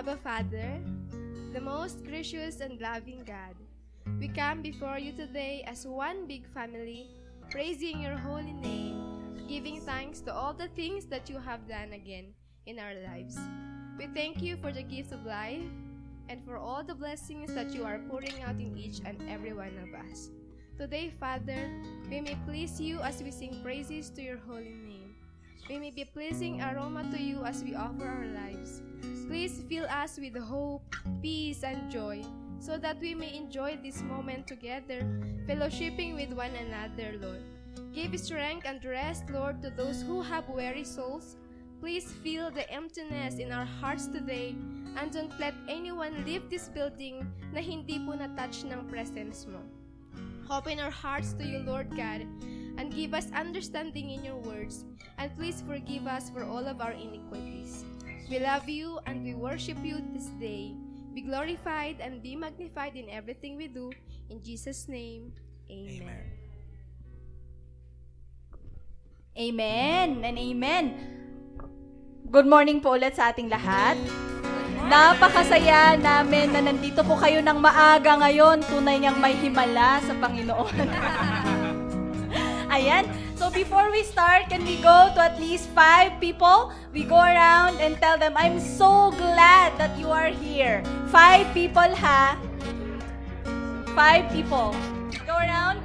Abba Father, the most gracious and loving God, we come before you today as one big family, praising your holy name, giving thanks to all the things that you have done again in our lives. We thank you for the gift of life and for all the blessings that you are pouring out in each and every one of us. Today, Father, we may please you as we sing praises to your holy name. We may be pleasing aroma to you as we offer our lives. Please fill us with hope, peace, and joy so that we may enjoy this moment together, fellowshipping with one another, Lord. Give strength and rest, Lord, to those who have weary souls. Please fill the emptiness in our hearts today and don't let anyone leave this building na hindi po na-touch ng presence mo. Open our hearts to you, Lord God, and give us understanding in your words, and please forgive us for all of our iniquities. We love you and we worship you this day. Be glorified and be magnified in everything we do. In Jesus' name, amen. Amen and amen. Good morning po ulit sa ating lahat. Napakasaya namin na nandito po kayo ng maaga ngayon. Tunay niyang may himala sa Panginoon. Ayan. So before we start, can we go to at least five people? We go around and tell them, I'm so glad that you are here. Five people, ha? Five people. Go around.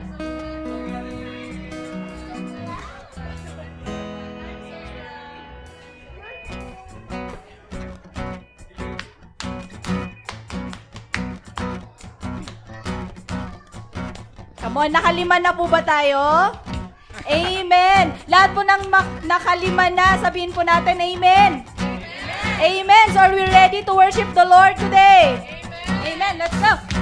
Come on, nakalima na po ba tayo? Amen. Lahat po ng nakalima na, sabihin po natin, Amen. Amen. So are we ready to worship the Lord today? Amen. Let's go.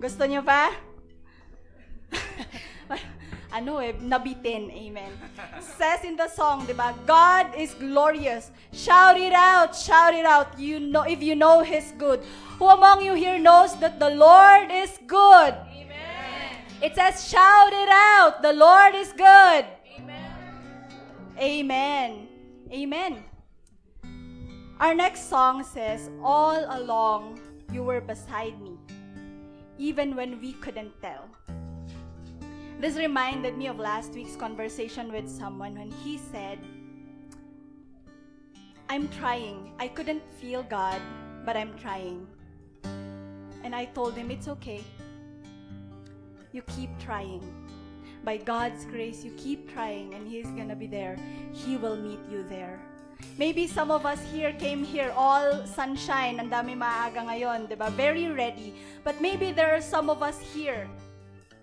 Gusto niyo pa? ano eh, nabitin. Amen. Says in the song, di ba? God is glorious. Shout it out, shout it out. You know, if you know His good. Who among you here knows that the Lord is good? Amen. It says, shout it out. The Lord is good. Amen. Amen. Our next song says, All along you were beside me, even when we couldn't tell. This reminded me of last week's conversation with someone when he said, I'm trying. I couldn't feel God, but I'm trying. And I told him, It's okay. You keep trying. By God's grace, you keep trying, and He's gonna be there. He will meet you there. Maybe some of us here came here all sunshine, ang dami maaga ngayon, di ba? Very ready. But maybe there are some of us here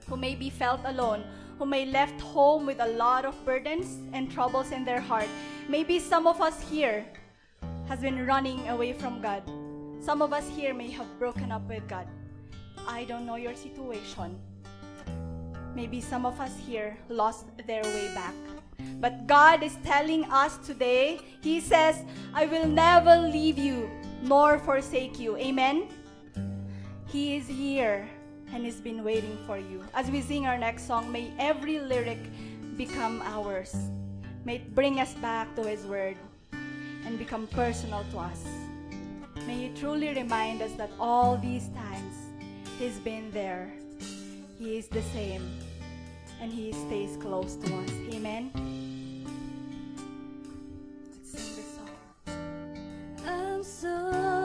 who maybe felt alone, who may left home with a lot of burdens and troubles in their heart. Maybe some of us here has been running away from God. Some of us here may have broken up with God. I don't know your situation. Maybe some of us here lost their way back. But God is telling us today, He says, I will never leave you nor forsake you. Amen? He is here and He's been waiting for you. As we sing our next song, may every lyric become ours. May it bring us back to His Word and become personal to us. May He truly remind us that all these times He's been there. He is the same and He stays close to us. Amen. Let's sing this song. I'm so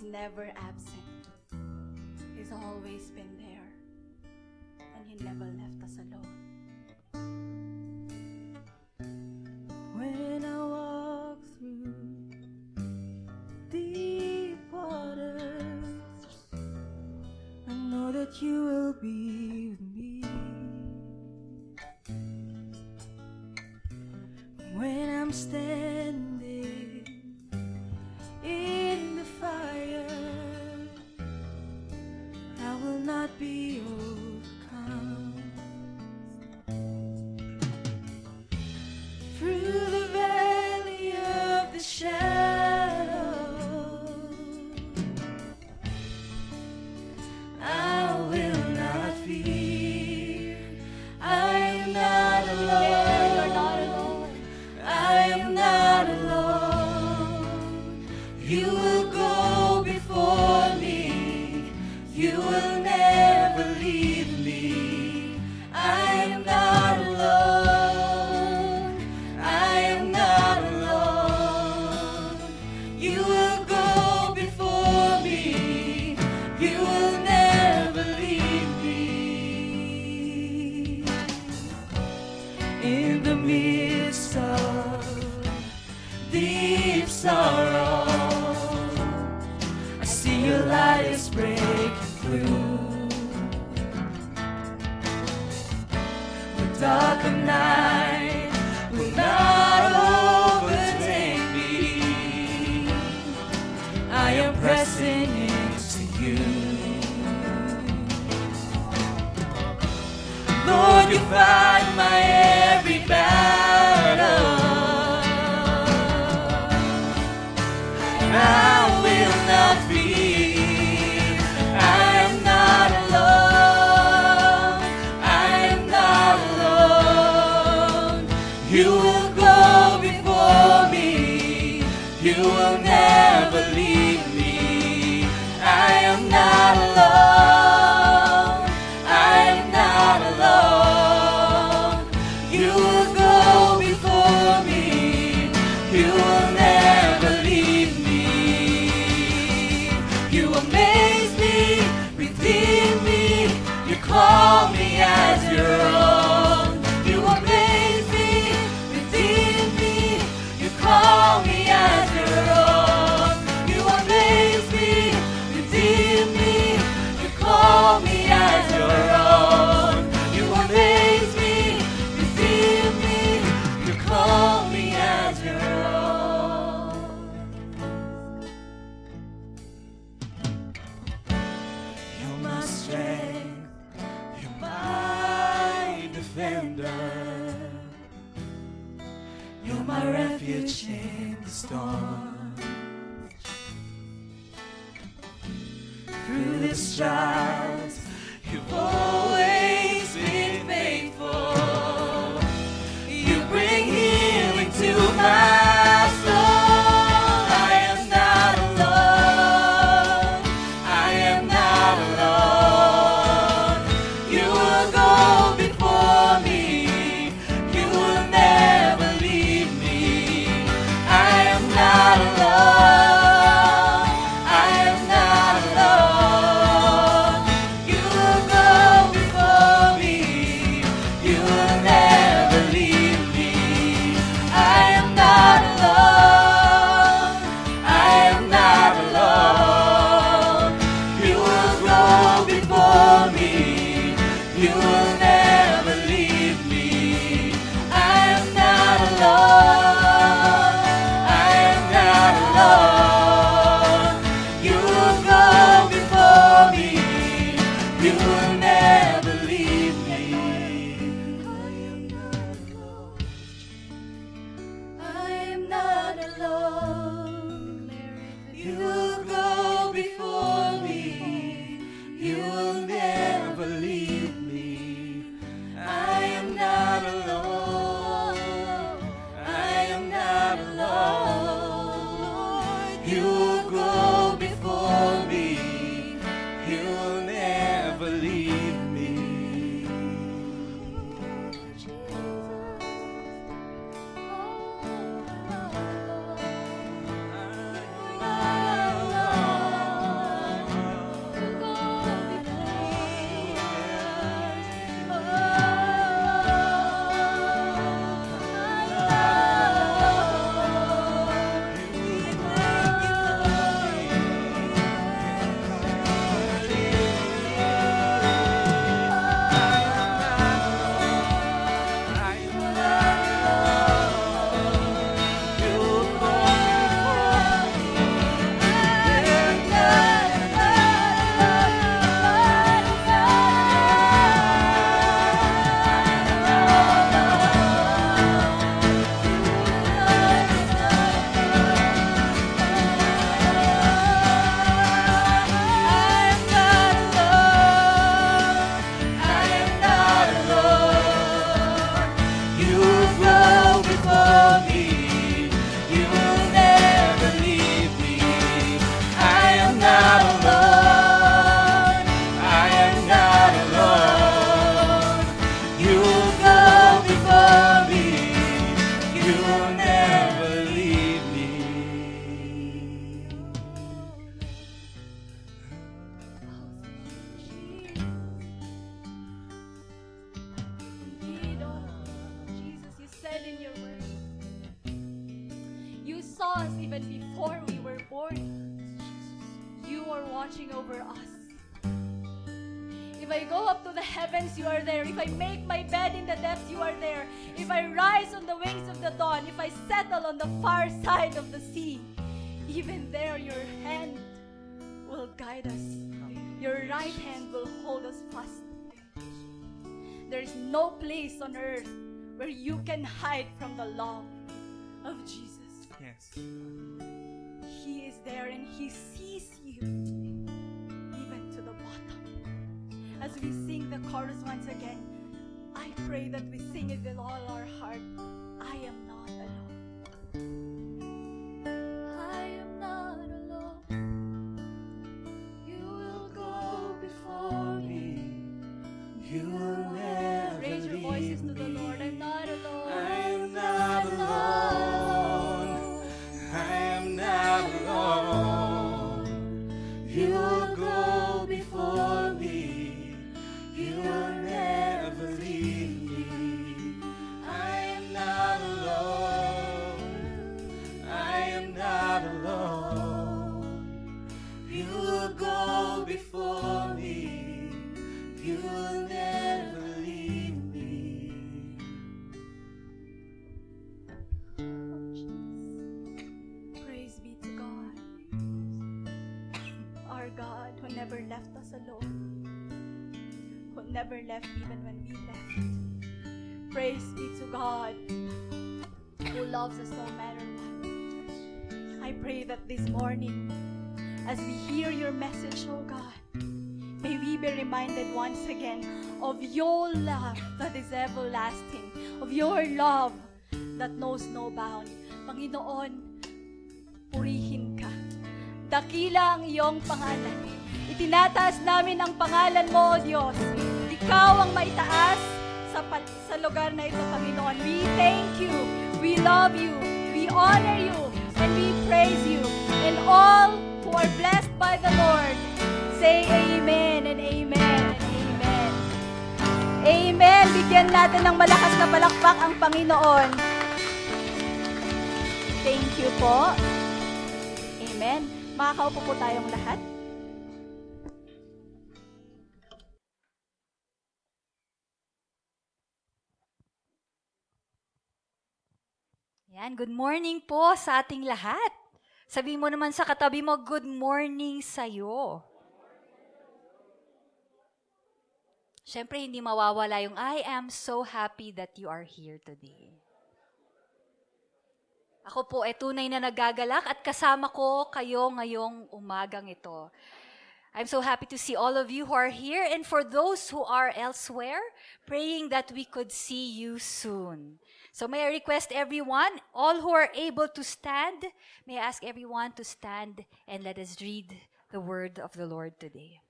He's never absent. He's always been there. And He never left us alone. When I walk through deep waters, I know that you will be with me. When I'm standing hide from the love of Jesus. Yes. He is there and He sees you even to the bottom. As we sing the chorus once again, I pray that we sing it with all our heart. I am not alone. I am not alone. You will go before me. You will never Raise your voices to the Lord. Panginoon, purihin ka. Dakila ang iyong pangalan. Itinataas namin ang pangalan mo, O Diyos. Ikaw ang maitaas sa, sa lugar na ito, Panginoon. We thank you. We love you. We honor you. And we praise you. And all who are blessed by the Lord, say amen and amen and amen. Amen. Bigyan natin ng malakas na palakpak ang Panginoon. Thank you po. Amen. Makakaupo po tayong lahat. Yan, good morning po sa ating lahat. Sabihin mo naman sa katabi mo, good morning sa'yo. Siyempre, hindi mawawala yung, I am so happy that you are here today. Ako po ay tunay na nagagalak at kasama ko kayo ngayong umagang ito. I'm so happy to see all of you who are here and for those who are elsewhere, praying that we could see you soon. So may I request everyone, all who are able to stand, may I ask everyone to stand and let us read the word of the Lord today.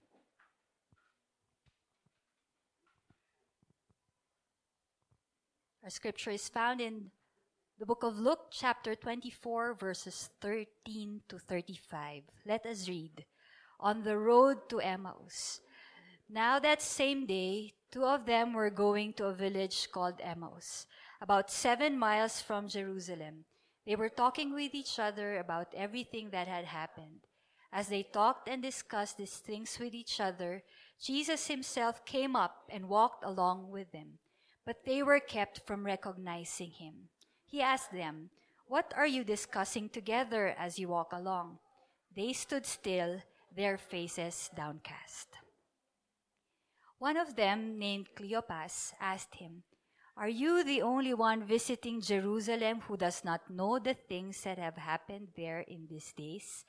Our scripture is found in the book of Luke, chapter 24, verses 13 to 35. Let us read. On the road to Emmaus. Now that same day, two of them were going to a village called Emmaus, about seven miles from Jerusalem. They were talking with each other about everything that had happened. As they talked and discussed these things with each other, Jesus himself came up and walked along with them, but they were kept from recognizing him. He asked them, What are you discussing together as you walk along? They stood still, their faces downcast. One of them, named Cleopas, asked him, Are you the only one visiting Jerusalem who does not know the things that have happened there in these days?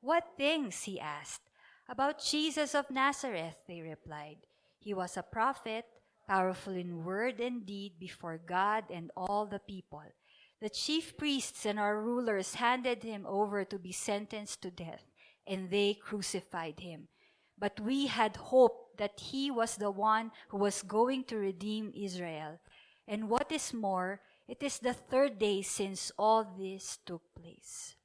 What things? he asked. About Jesus of Nazareth, they replied. He was a prophet, powerful in word and deed before God and all the people. The chief priests and our rulers handed him over to be sentenced to death, and they crucified him. But we had hoped that he was the one who was going to redeem Israel. And what is more, it is the third day since all this took place.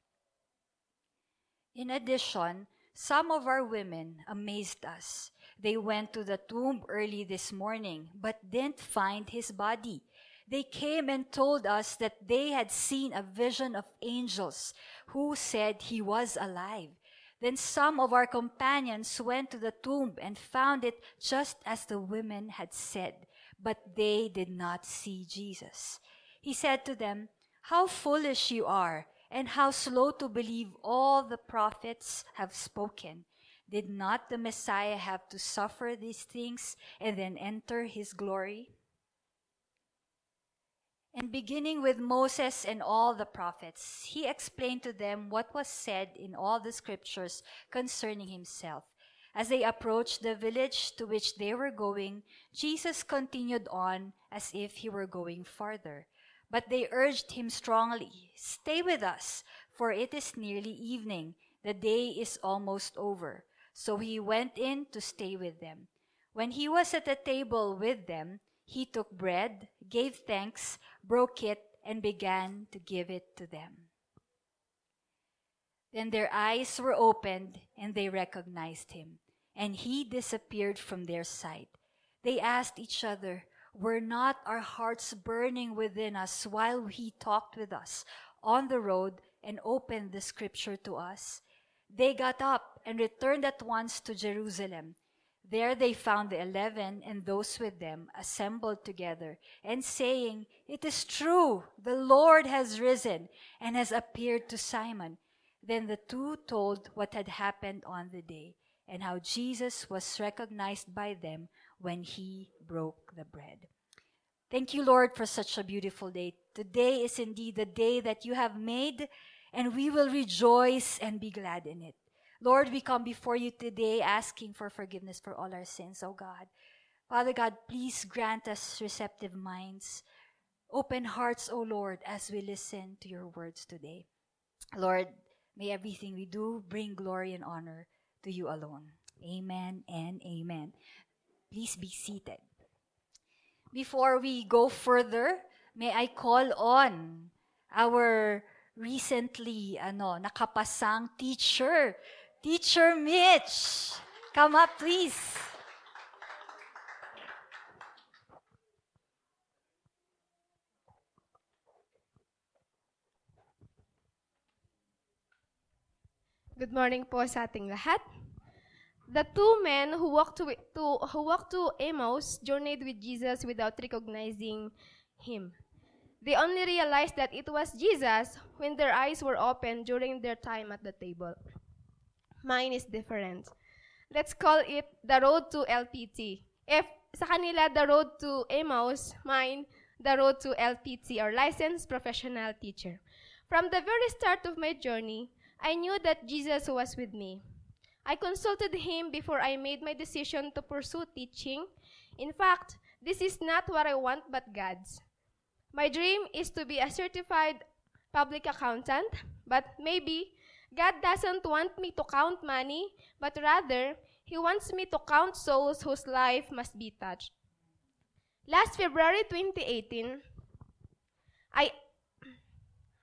In addition, some of our women amazed us. They went to the tomb early this morning, but didn't find his body. They came and told us that they had seen a vision of angels who said he was alive. Then some of our companions went to the tomb and found it just as the women had said, but they did not see Jesus. He said to them, How foolish you are, and how slow to believe all the prophets have spoken. Did not the Messiah have to suffer these things and then enter his glory? And beginning with Moses and all the prophets, he explained to them what was said in all the scriptures concerning himself. As they approached the village to which they were going, Jesus continued on as if he were going farther. But they urged him strongly, Stay with us, for it is nearly evening. The day is almost over. So he went in to stay with them. When he was at the table with them, he took bread, gave thanks, broke it, and began to give it to them. Then their eyes were opened, and they recognized him, and he disappeared from their sight. They asked each other, Were not our hearts burning within us while he talked with us on the road and opened the scripture to us? They got up and returned at once to Jerusalem. There they found the eleven and those with them assembled together, and saying, It is true, the Lord has risen and has appeared to Simon. Then the two told what had happened on the day, and how Jesus was recognized by them when he broke the bread. Thank you, Lord, for such a beautiful day. Today is indeed the day that you have made, and we will rejoice and be glad in it. Lord, we come before you today asking for forgiveness for all our sins, oh God. Father God, please grant us receptive minds, open hearts, oh Lord, as we listen to your words today. Lord, may everything we do bring glory and honor to you alone. Amen and amen. Please be seated. Before we go further, may I call on our recently ano nakapasang teacher Teacher Mitch, come up, please. Good morning po sa ating lahat. The two men who walked to, to, who walked to Emmaus journeyed with Jesus without recognizing him. They only realized that it was Jesus when their eyes were opened during their time at the table. Mine is different. Let's call it the road to LPT. If sa kanila, the road to Emmaus, mine, the road to LPT or Licensed Professional Teacher. From the very start of my journey, I knew that Jesus was with me. I consulted him before I made my decision to pursue teaching. In fact, this is not what I want but God's. My dream is to be a certified public accountant, but maybe God doesn't want me to count money, but rather, He wants me to count souls whose life must be touched. Last February 2018, I,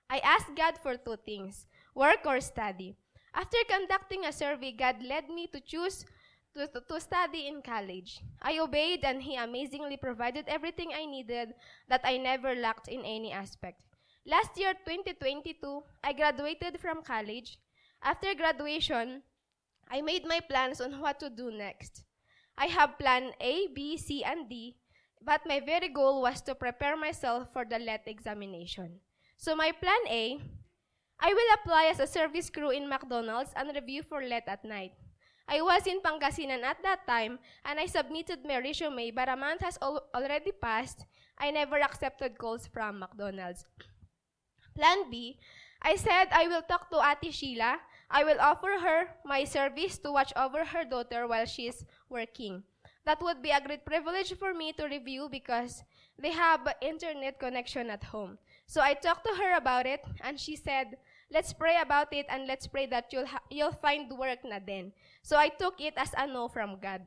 I asked God for two things work or study. After conducting a survey, God led me to choose to, to, to, study in college. I obeyed, and He amazingly provided everything I needed that I never lacked in any aspect. Last year, 2022, I graduated from college. After graduation, I made my plans on what to do next. I have plan A, B, C, and D, but my very goal was to prepare myself for the LET examination. So my plan A, I will apply as a service crew in McDonald's and review for LET at night. I was in Pangasinan at that time, and I submitted my resume, but a month has al already passed. I never accepted calls from McDonald's. Plan B, I said I will talk to Ate Sheila. I will offer her my service to watch over her daughter while she is working. That would be a great privilege for me to review because they have internet connection at home. So I talked to her about it, and she said, let's pray about it and let's pray that you'll, you'll find work na din. So I took it as a no from God.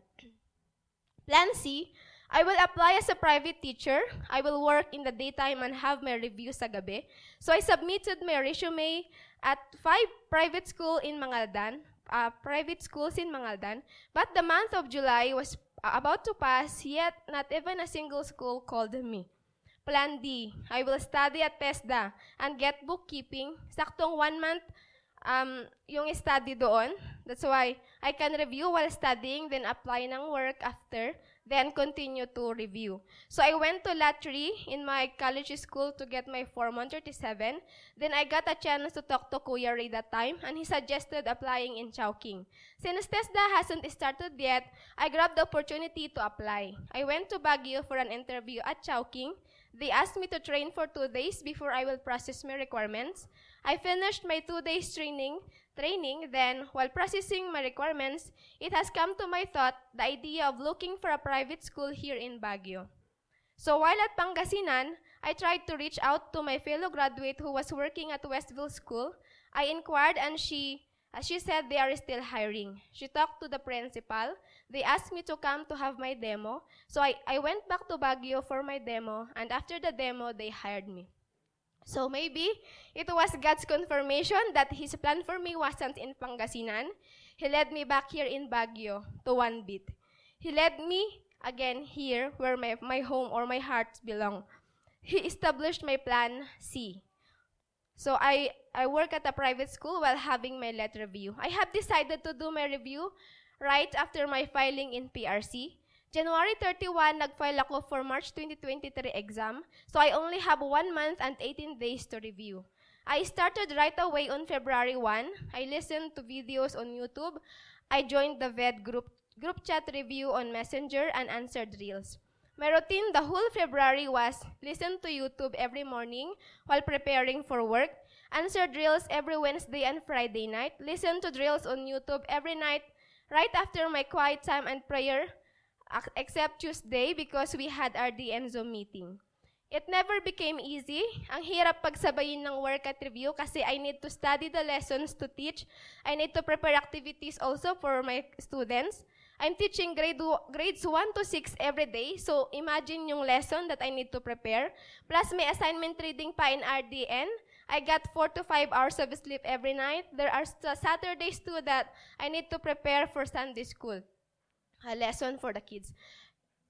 Plan C, I will apply as a private teacher. I will work in the daytime and have my review sa gabi. So I submitted my resume at five private school in Mangaldan, uh, private schools in Mangaldan. But the month of July was about to pass, yet not even a single school called me. Plan D, I will study at TESDA and get bookkeeping. Saktong one month um, yung study doon. That's why I can review while studying, then apply ng work after, then continue to review. So I went to Latry in my college school to get my Form 137. Then I got a chance to talk to Kuya Ray that time, and he suggested applying in Chowking. Since TESDA hasn't started yet, I grabbed the opportunity to apply. I went to Baguio for an interview at Chowking. They asked me to train for two days before I will process my requirements. I finished my two days training, training, then while processing my requirements, it has come to my thought the idea of looking for a private school here in Baguio. So while at Pangasinan, I tried to reach out to my fellow graduate who was working at Westville School. I inquired and she uh, she said they are still hiring. She talked to the principal. They asked me to come to have my demo. So I, I went back to Baguio for my demo and after the demo, they hired me. So maybe it was God's confirmation that His plan for me wasn't in Pangasinan. He led me back here in Baguio to one bit. He led me again here where my, my home or my heart belong. He established my plan C. So I, I work at a private school while having my letter review. I have decided to do my review right after my filing in PRC. January 31, nag-file ako for March 2023 exam. So I only have one month and 18 days to review. I started right away on February 1. I listened to videos on YouTube. I joined the VED group, group chat review on Messenger and answered reels. My routine the whole February was listen to YouTube every morning while preparing for work, answer drills every Wednesday and Friday night, listen to drills on YouTube every night right after my quiet time and prayer, except Tuesday because we had our DM Zoom meeting. It never became easy. Ang hirap pagsabayin ng work at review kasi I need to study the lessons to teach. I need to prepare activities also for my students. I'm teaching grade grades 1 to 6 every day. So imagine yung lesson that I need to prepare. Plus may assignment reading pa in RDN. I got 4 to 5 hours of sleep every night. There are st- Saturdays too that I need to prepare for Sunday school. A lesson for the kids.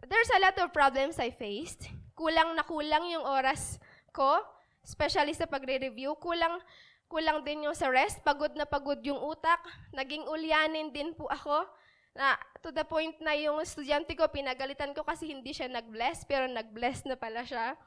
There's a lot of problems I faced. Kulang na kulang yung oras ko, especially sa pagre-review. Kulang, kulang din yung sa rest. Pagod na pagod yung utak. Naging ulyanin din po ako. Na, to the point na yung estudyante ko, pinagalitan ko kasi hindi siya nag-bless, pero nag-bless na pala siya.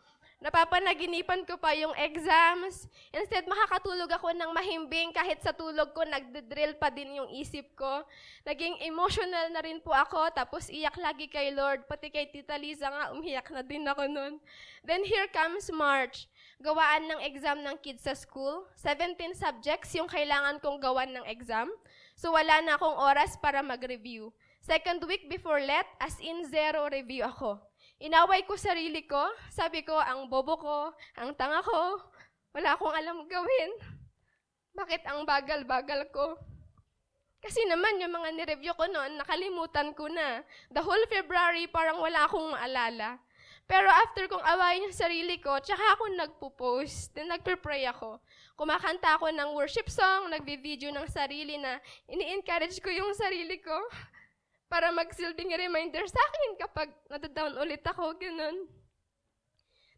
Napapanaginipan ko pa yung exams. Instead, makakatulog ako ng mahimbing kahit sa tulog ko, nagdedrill pa din yung isip ko. Naging emotional na rin po ako, tapos iyak lagi kay Lord. Pati kay Tita Liza nga, umiyak na din ako nun. Then here comes March. Gawaan ng exam ng kids sa school. 17 subjects yung kailangan kong gawan ng exam. So wala na akong oras para mag-review. Second week before let, as in zero review ako. Inaway ko sarili ko. Sabi ko, ang bobo ko, ang tanga ko, wala akong alam gawin. Bakit ang bagal-bagal ko? Kasi naman, yung mga nireview ko noon, nakalimutan ko na. The whole February, parang wala akong maalala. Pero after kong awayin yung sarili ko, tsaka ako nagpo-post, then nagpe-pray ako. Kumakanta ako ng worship song, nagbi-video ng sarili na ini-encourage ko yung sarili ko para magsilbing reminder sa akin kapag nadadown ulit ako, ganun.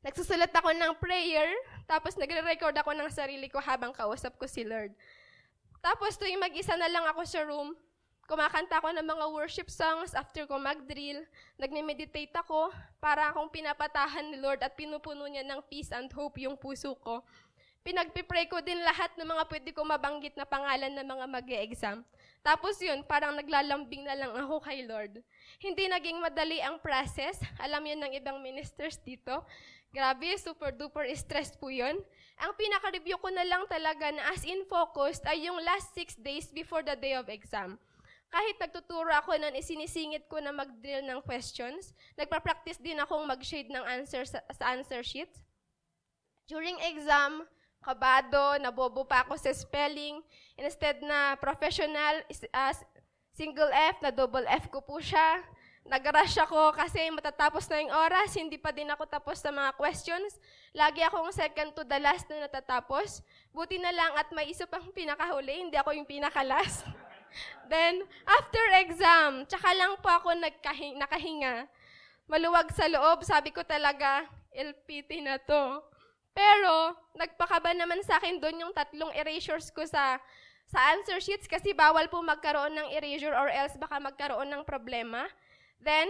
Nagsusulat ako ng prayer, tapos nagre-record ako ng sarili ko habang kausap ko si Lord. Tapos tuwing mag-isa na lang ako sa room, kumakanta ako ng mga worship songs after ko mag-drill, nagme-meditate ako, para akong pinapatahan ni Lord at pinupuno niya ng peace and hope yung puso ko. Pinagpipray ko din lahat ng mga pwede ko mabanggit na pangalan ng mga mag exam Tapos yun, parang naglalambing na lang ako kay Lord. Hindi naging madali ang process. Alam yun ng ibang ministers dito. Grabe, super duper stress po yun. Ang pinaka-review ko na lang talaga na as in focused ay yung last six days before the day of exam. Kahit nagtuturo ako nun, isinisingit ko na mag-drill ng questions. Nagpa-practice din akong mag-shade ng answer sa, sa answer sheet. During exam, kabado, nabobo pa ako sa spelling. Instead na professional, uh, single F, na double F ko po siya. Nag-rush ako kasi matatapos na yung oras, hindi pa din ako tapos sa mga questions. Lagi akong second to the last na natatapos. Buti na lang at may isa pang pinakahuli, hindi ako yung pinakalas. Then, after exam, tsaka lang po ako nagkahi- nakahinga. Maluwag sa loob, sabi ko talaga, LPT na to. Pero, nagpakaba naman sa akin doon yung tatlong erasures ko sa sa answer sheets kasi bawal po magkaroon ng erasure or else baka magkaroon ng problema. Then,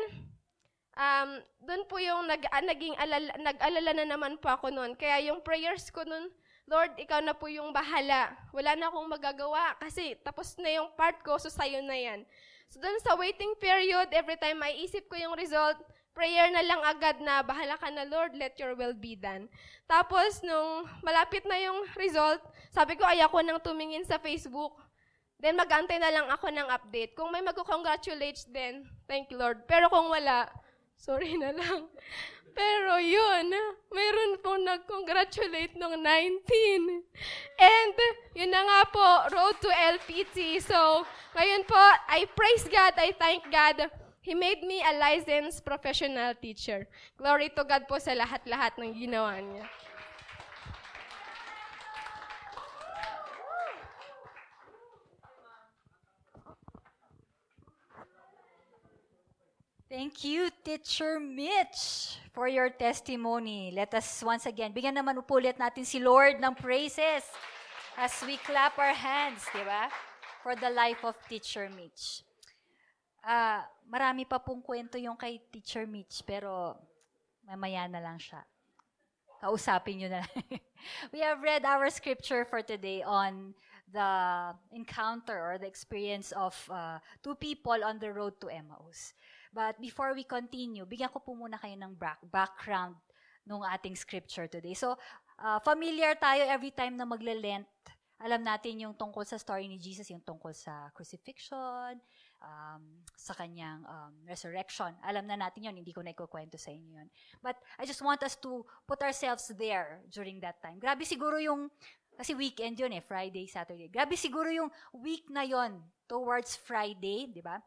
um, doon po yung nag, ah, naging alala, nag-alala na naman po ako noon. Kaya yung prayers ko noon, Lord, ikaw na po yung bahala. Wala na akong magagawa kasi tapos na yung part ko, so sa'yo na yan. So doon sa waiting period, every time may isip ko yung result, prayer na lang agad na, bahala ka na Lord, let your will be done. Tapos nung malapit na yung result, sabi ko ayoko nang tumingin sa Facebook. Then mag-antay na lang ako ng update. Kung may mag-congratulate din, thank you Lord. Pero kung wala, sorry na lang. Pero yun, mayroon po nag-congratulate nung 19. And yun na nga po, road to LPT. So, ngayon po, I praise God, I thank God. He made me a licensed professional teacher. Glory to God po sa lahat-lahat ng ginawa niya. Thank you, Teacher Mitch, for your testimony. Let us once again, bigyan naman upulit natin si Lord ng praises as we clap our hands, di ba? For the life of Teacher Mitch. Ah, marami pa pong kwento yung kay Teacher Mitch, pero mamaya na lang siya. Kausapin nyo na lang. we have read our scripture for today on the encounter or the experience of uh, two people on the road to Emmaus. But before we continue, bigyan ko po muna kayo ng back- background ng ating scripture today. So, uh, familiar tayo every time na magle-Lent. Alam natin yung tungkol sa story ni Jesus, yung tungkol sa crucifixion, um, sa kanyang um, resurrection. Alam na natin yun, hindi ko na ikukwento sa inyo yun. But I just want us to put ourselves there during that time. Grabe siguro yung, kasi weekend yun eh, Friday, Saturday. Grabe siguro yung week na yon towards Friday, di ba?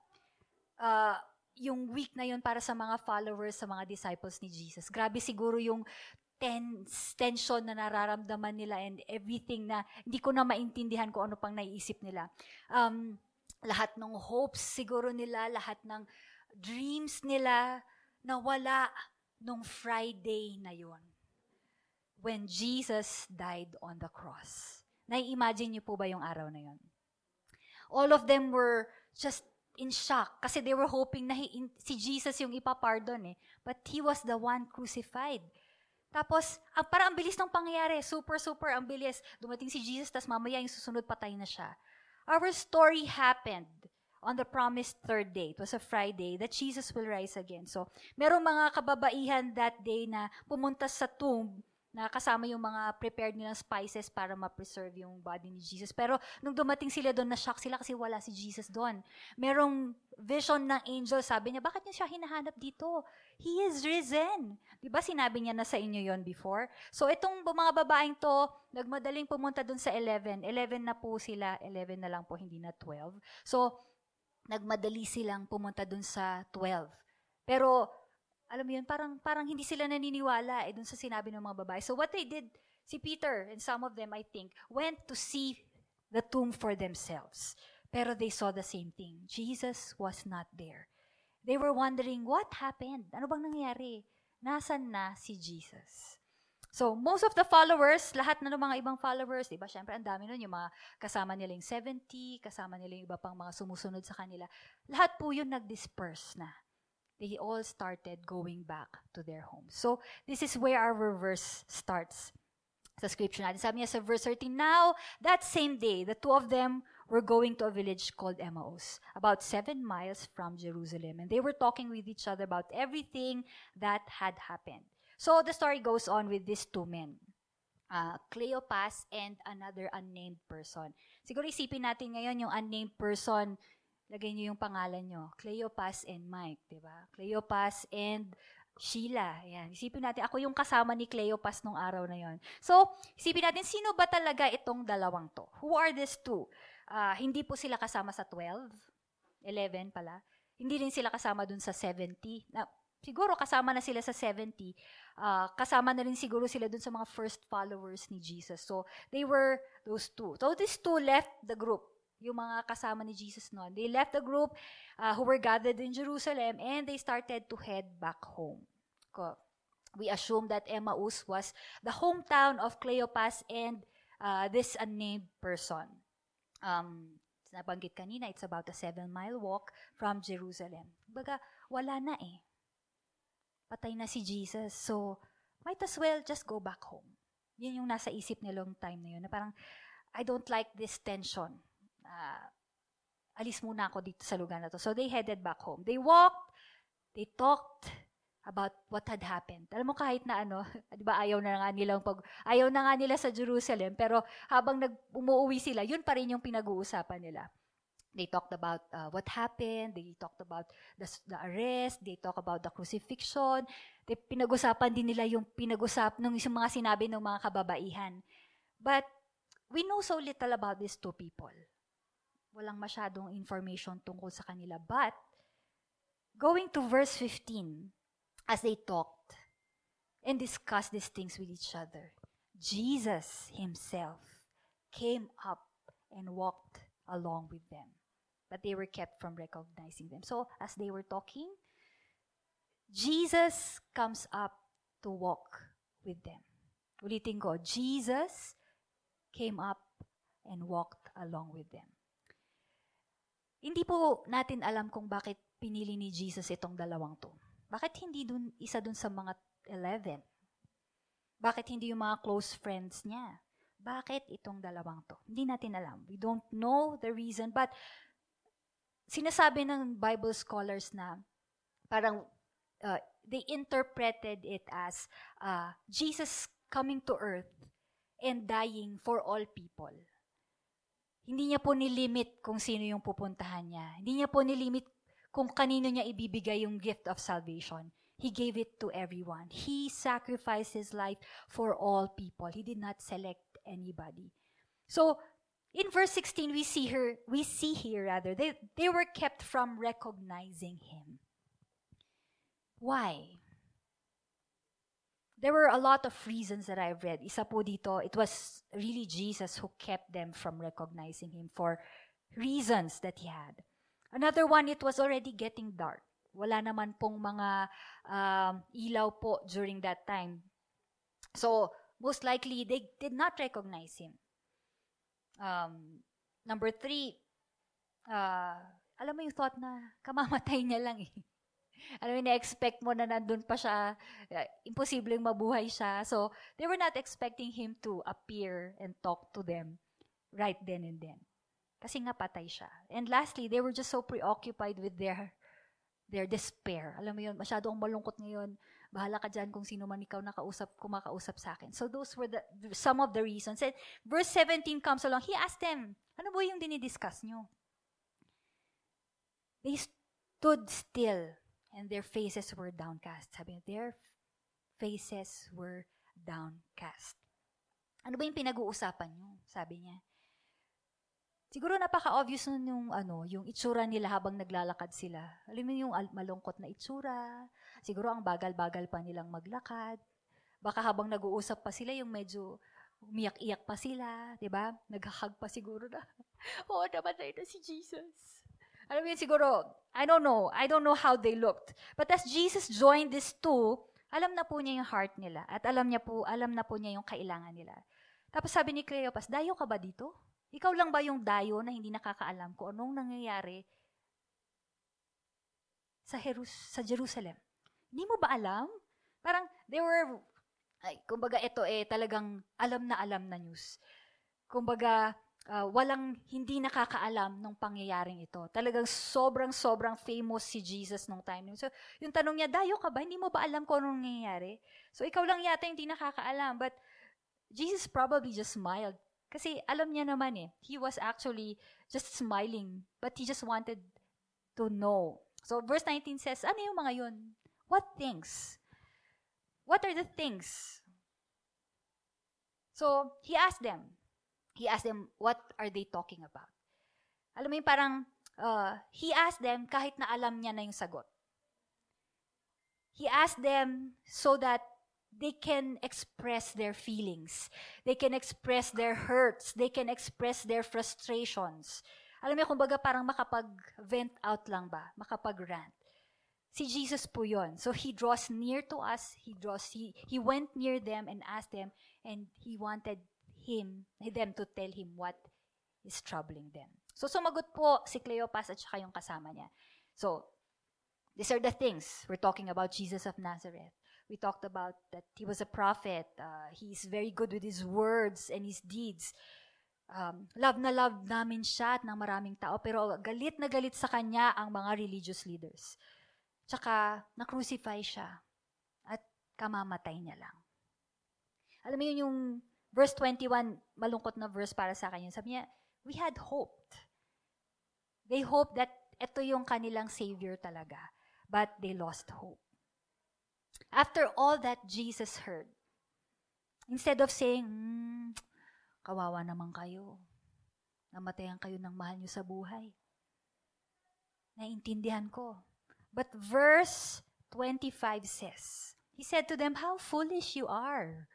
Uh, yung week na yun para sa mga followers, sa mga disciples ni Jesus. Grabe siguro yung tense, tension na nararamdaman nila and everything na hindi ko na maintindihan kung ano pang naiisip nila. Um, lahat ng hopes siguro nila, lahat ng dreams nila, nawala nung Friday na yun. When Jesus died on the cross. Nai-imagine niyo po ba yung araw na yun? All of them were just in shock kasi they were hoping na he, si Jesus yung ipapardon eh. But he was the one crucified. Tapos, ang, parang ang bilis ng pangyayari. Super, super, ang bilis. Dumating si Jesus, tapos mamaya yung susunod patay na siya. Our story happened on the promised third day. It was a Friday that Jesus will rise again. So, merong mga kababaihan that day na pumunta sa tomb na kasama yung mga prepared nilang spices para ma-preserve yung body ni Jesus. Pero nung dumating sila doon, na-shock sila kasi wala si Jesus doon. Merong vision ng angel, sabi niya, bakit niya siya hinahanap dito? He is risen. Di ba sinabi niya na sa inyo yon before? So itong mga babaeng to, nagmadaling pumunta doon sa 11. 11 na po sila, 11 na lang po, hindi na 12. So, nagmadali silang pumunta doon sa 12. Pero alam mo yun, parang, parang hindi sila naniniwala eh, dun sa sinabi ng mga babae. So what they did, si Peter and some of them, I think, went to see the tomb for themselves. Pero they saw the same thing. Jesus was not there. They were wondering, what happened? Ano bang nangyari? Nasaan na si Jesus? So, most of the followers, lahat na ng mga ibang followers, di ba? Siyempre, ang dami nun, yung mga kasama nila yung 70, kasama nila yung iba pang mga sumusunod sa kanila. Lahat po yun nag-disperse na they all started going back to their homes. So, this is where our verse starts. Sa scripture natin. Sabi niya sa verse 13, Now, that same day, the two of them were going to a village called Emmaus, about seven miles from Jerusalem. And they were talking with each other about everything that had happened. So, the story goes on with these two men. Uh, Cleopas and another unnamed person. Siguro isipin natin ngayon yung unnamed person lagay niyo yung pangalan niyo. Cleopas and Mike, di ba? Cleopas and Sheila. Ayan. Isipin natin, ako yung kasama ni Cleopas nung araw na yon. So, isipin natin, sino ba talaga itong dalawang to? Who are these two? Uh, hindi po sila kasama sa 12. 11 pala. Hindi rin sila kasama dun sa 70. Na, siguro kasama na sila sa 70. Uh, kasama na rin siguro sila dun sa mga first followers ni Jesus. So, they were those two. So, these two left the group yung mga kasama ni Jesus noon. They left the group uh, who were gathered in Jerusalem and they started to head back home. We assume that Emmaus was the hometown of Cleopas and uh, this unnamed person. um, nabanggit kanina, it's about a seven-mile walk from Jerusalem. Baga, wala na eh. Patay na si Jesus. So, might as well just go back home. Yun yung nasa isip nila yung time na yun. Na parang, I don't like this tension. Uh, alis muna ako dito sa lugar na to. So, they headed back home. They walked, they talked about what had happened. Alam mo kahit na ano, 'di ba ayaw na nga nilang pag ayaw na nga nila sa Jerusalem, pero habang nag umuwi sila, yun pa rin yung pinag-uusapan nila. They talked about uh, what happened, they talked about the, the arrest, they talked about the crucifixion. They, pinag-usapan din nila yung pinag-usap nung yung mga sinabi ng mga kababaihan. But we know so little about these two people. Walang masyadong information tungkol sa kanila. But going to verse 15, as they talked and discussed these things with each other, Jesus himself came up and walked along with them. But they were kept from recognizing them. So, as they were talking, Jesus comes up to walk with them. Ulitin ko, Jesus came up and walked along with them. Hindi po natin alam kung bakit pinili ni Jesus itong dalawang to. Bakit hindi dun, isa dun sa mga 11? Bakit hindi yung mga close friends niya? Bakit itong dalawang to? Hindi natin alam. We don't know the reason, but sinasabi ng Bible scholars na parang uh, they interpreted it as uh, Jesus coming to earth and dying for all people. Hindi niya po nilimit kung sino yung pupuntahan niya. Hindi niya po nilimit kung kanino niya ibibigay yung gift of salvation. He gave it to everyone. He sacrificed his life for all people. He did not select anybody. So, in verse 16 we see her we see here rather they they were kept from recognizing him. Why? There were a lot of reasons that I've read. Isa po dito, it was really Jesus who kept them from recognizing him for reasons that he had. Another one, it was already getting dark. Wala naman pong mga um, ilaw po during that time. So, most likely, they did not recognize him. Um, number three, uh, alam mo yung thought na kamamatay niya lang eh. Alam mo, na-expect mo na nandun pa siya, uh, imposibleng mabuhay siya. So, they were not expecting him to appear and talk to them right then and then. Kasi nga patay siya. And lastly, they were just so preoccupied with their their despair. Alam mo yun, masyado akong malungkot ngayon. Bahala ka dyan kung sino man ikaw nakausap, kumakausap sa akin. So those were the, some of the reasons. And verse 17 comes along. He asked them, ano ba yung dinidiscuss nyo? They stood still and their faces were downcast. Sabi niya, their faces were downcast. Ano ba yung pinag-uusapan nyo? Sabi niya. Siguro napaka-obvious nun yung, ano, yung itsura nila habang naglalakad sila. Alam mo yung malungkot na itsura. Siguro ang bagal-bagal pa nilang maglakad. Baka habang nag-uusap pa sila, yung medyo umiyak-iyak pa sila, di ba? Naghahag pa siguro na, oo, oh, namatay na si Jesus. Alam mo yun, siguro, I don't know, I don't know how they looked. But as Jesus joined these two, alam na po niya yung heart nila. At alam niya po, alam na po niya yung kailangan nila. Tapos sabi ni Cleopas, dayo ka ba dito? Ikaw lang ba yung dayo na hindi nakakaalam kung anong nangyayari sa, Jerus- sa Jerusalem? Hindi mo ba alam? Parang, they were, ay, kumbaga ito eh, talagang alam na alam na news. Kumbaga, uh, walang hindi nakakaalam ng pangyayaring ito. Talagang sobrang-sobrang famous si Jesus nung time. So, yung tanong niya, dayo ka ba? Hindi mo ba alam kung anong nangyayari? So, ikaw lang yata hindi nakakaalam. But, Jesus probably just smiled kasi alam niya naman eh, he was actually just smiling, but he just wanted to know. So verse 19 says, ano yung mga yun? What things? What are the things? So he asked them. He asked them, what are they talking about? Alam mo yung parang, uh, he asked them kahit na alam niya na yung sagot. He asked them so that they can express their feelings. They can express their hurts. They can express their frustrations. Alam mo, kumbaga parang makapag-vent out lang ba? Makapag-rant. Si Jesus po yon. So he draws near to us. He draws, he, he went near them and asked them, and he wanted him, them to tell him what is troubling them. So sumagot po si Cleopas at saka yung kasama niya. So, these are the things. We're talking about Jesus of Nazareth. We talked about that he was a prophet. Uh, he's very good with his words and his deeds. Um, love na love namin siya at ng maraming tao, pero galit na galit sa kanya ang mga religious leaders. Tsaka, na-crucify siya at kamamatay niya lang. Alam mo yun yung verse 21, malungkot na verse para sa akin yun. Sabi niya, we had hoped. They hoped that ito yung kanilang savior talaga. But they lost hope. After all that Jesus heard, instead of saying, hmm, kawawa naman kayo, namatayan kayo ng mahal nyo sa buhay, naintindihan ko. But verse 25 says, He said to them, How foolish you are!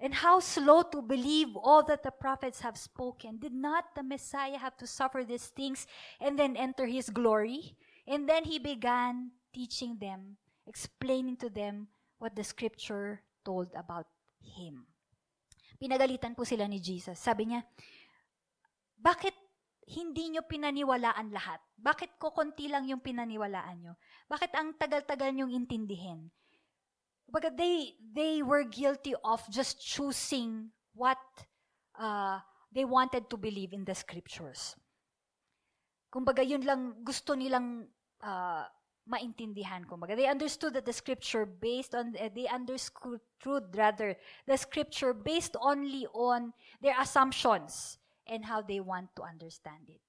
And how slow to believe all that the prophets have spoken. Did not the Messiah have to suffer these things and then enter his glory? And then he began teaching them, explaining to them what the scripture told about him. Pinagalitan po sila ni Jesus. Sabi niya, bakit hindi nyo pinaniwalaan lahat? Bakit ko konti lang yung pinaniwalaan nyo? Bakit ang tagal-tagal nyong intindihin? But they, they were guilty of just choosing what uh, they wanted to believe in the scriptures. Kumbaga, yun lang gusto nilang uh, maintindihan. Kumbaga, they understood that the scripture based on, uh, they understood rather, the scripture based only on their assumptions and how they want to understand it.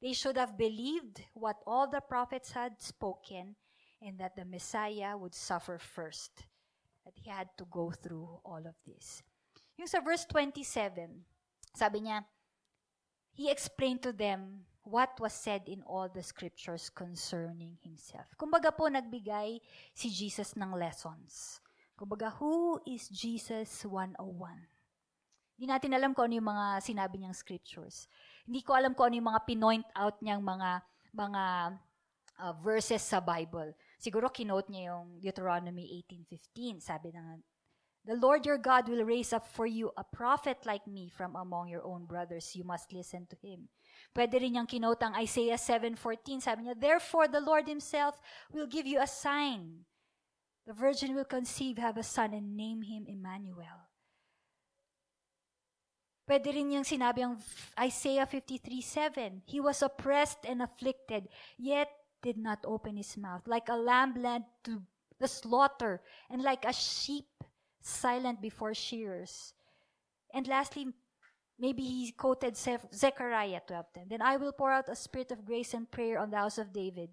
They should have believed what all the prophets had spoken and that the Messiah would suffer first. That he had to go through all of this. Yung sa verse 27, sabi niya, He explained to them what was said in all the scriptures concerning himself. Kumbaga po, nagbigay si Jesus ng lessons. Kumbaga, who is Jesus 101? Hindi natin alam kung ano yung mga sinabi niyang scriptures. Hindi ko alam kung ano yung mga pinoint out niyang mga mga uh, verses sa Bible. Siguro kinote niya yung Deuteronomy 18:15. Sabi na The Lord your God will raise up for you a prophet like me from among your own brothers. You must listen to him. Pwede rin niyang kinote ang Isaiah 7:14. Sabi niya, Therefore the Lord himself will give you a sign. The virgin will conceive, have a son, and name him Emmanuel. Pwede rin niyang sinabi ang Isaiah 53:7. He was oppressed and afflicted, yet did not open his mouth, like a lamb led to the slaughter, and like a sheep silent before shearers. And lastly, maybe he quoted Zechariah 12:10. Then I will pour out a spirit of grace and prayer on the house of David,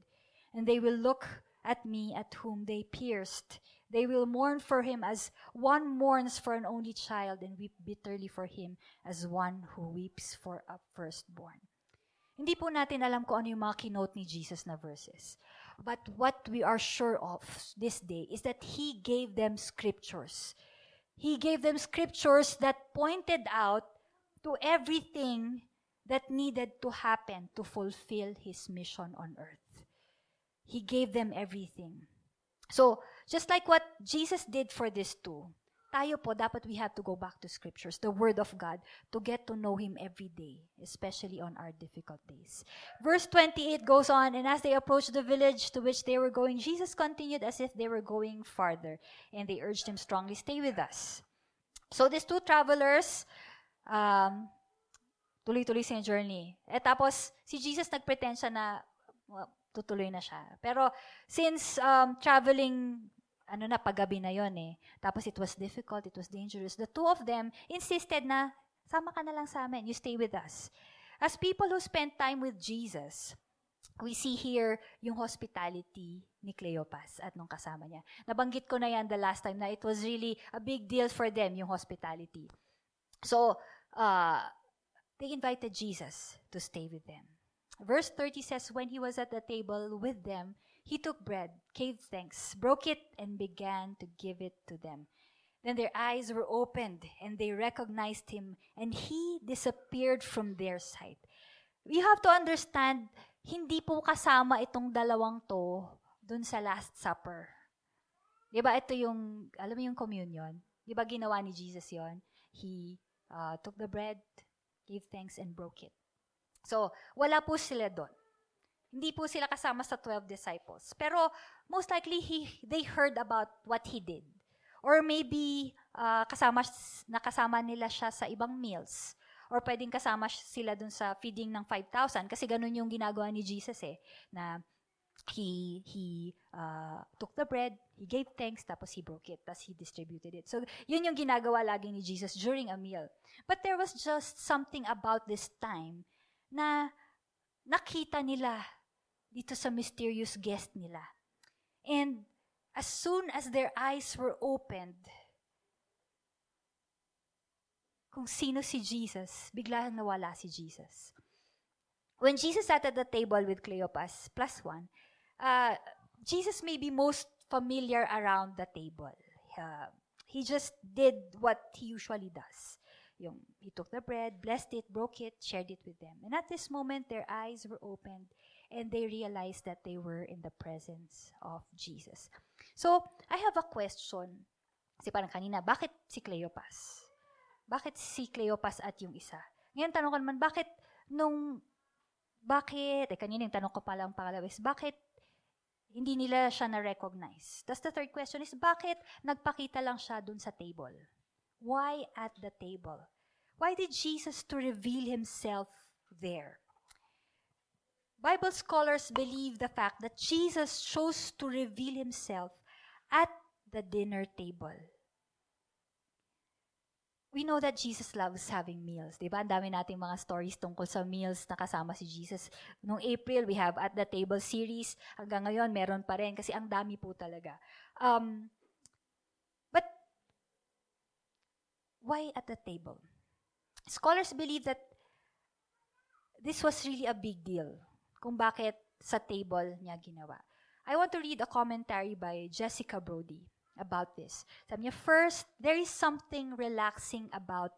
and they will look at me at whom they pierced. They will mourn for him as one mourns for an only child, and weep bitterly for him as one who weeps for a firstborn. Hindi po natin alam kung ano yung mga kinote ni Jesus na verses. But what we are sure of this day is that He gave them scriptures. He gave them scriptures that pointed out to everything that needed to happen to fulfill His mission on earth. He gave them everything. So, just like what Jesus did for these two, tayo po, dapat we have to go back to scriptures, the Word of God, to get to know Him every day, especially on our difficult days. Verse 28 goes on, and as they approached the village to which they were going, Jesus continued as if they were going farther, and they urged Him strongly, Stay with us. So these two travelers, um, tuloy-tuloy sa journey. Eh tapos, si Jesus nagpretend siya na well, tutuloy na siya. Pero since um, traveling ano na, paggabi na yon eh. Tapos it was difficult, it was dangerous. The two of them insisted na, sama ka na lang sa amin, you stay with us. As people who spend time with Jesus, we see here yung hospitality ni Cleopas at nung kasama niya. Nabanggit ko na yan the last time na it was really a big deal for them, yung hospitality. So, uh, they invited Jesus to stay with them. Verse 30 says, When he was at the table with them, He took bread, gave thanks, broke it, and began to give it to them. Then their eyes were opened, and they recognized him, and he disappeared from their sight. You have to understand, hindi po kasama itong dalawang to dun sa Last Supper. Di ba ito yung, alam mo yung communion? Di ba ginawa ni Jesus yon? He uh, took the bread, gave thanks, and broke it. So, wala po sila doon. Hindi po sila kasama sa 12 disciples. Pero, most likely, he, they heard about what he did. Or maybe, uh, kasama, nakasama nila siya sa ibang meals. Or pwedeng kasama sila dun sa feeding ng 5,000. Kasi ganun yung ginagawa ni Jesus eh. Na he he uh, took the bread, he gave thanks, tapos he broke it, tapos he distributed it. So, yun yung ginagawa lagi ni Jesus during a meal. But there was just something about this time na nakita nila dito sa mysterious guest nila. And as soon as their eyes were opened, kung sino si Jesus, bigla nawala si Jesus. When Jesus sat at the table with Cleopas, plus one, uh, Jesus may be most familiar around the table. Uh, he just did what he usually does. Yung, he took the bread, blessed it, broke it, shared it with them. And at this moment, their eyes were opened and they realized that they were in the presence of Jesus. So, I have a question. Kasi parang kanina, bakit si Cleopas? Bakit si Cleopas at yung isa? Ngayon, tanong ko naman, bakit nung, bakit, eh, kanina yung tanong ko palang pangalawis, bakit hindi nila siya na-recognize. That's the third question is, bakit nagpakita lang siya dun sa table? Why at the table? Why did Jesus to reveal himself there? Bible scholars believe the fact that Jesus chose to reveal himself at the dinner table we know that Jesus loves having meals. Di ba? Ang dami nating mga stories tungkol sa meals na kasama si Jesus. Noong April, we have At the Table series. Hanggang ngayon, meron pa rin kasi ang dami po talaga. Um, but, why at the table? Scholars believe that this was really a big deal kung bakit sa table niya ginawa. I want to read a commentary by Jessica Brody about this. Sabi niya, first, there is something relaxing about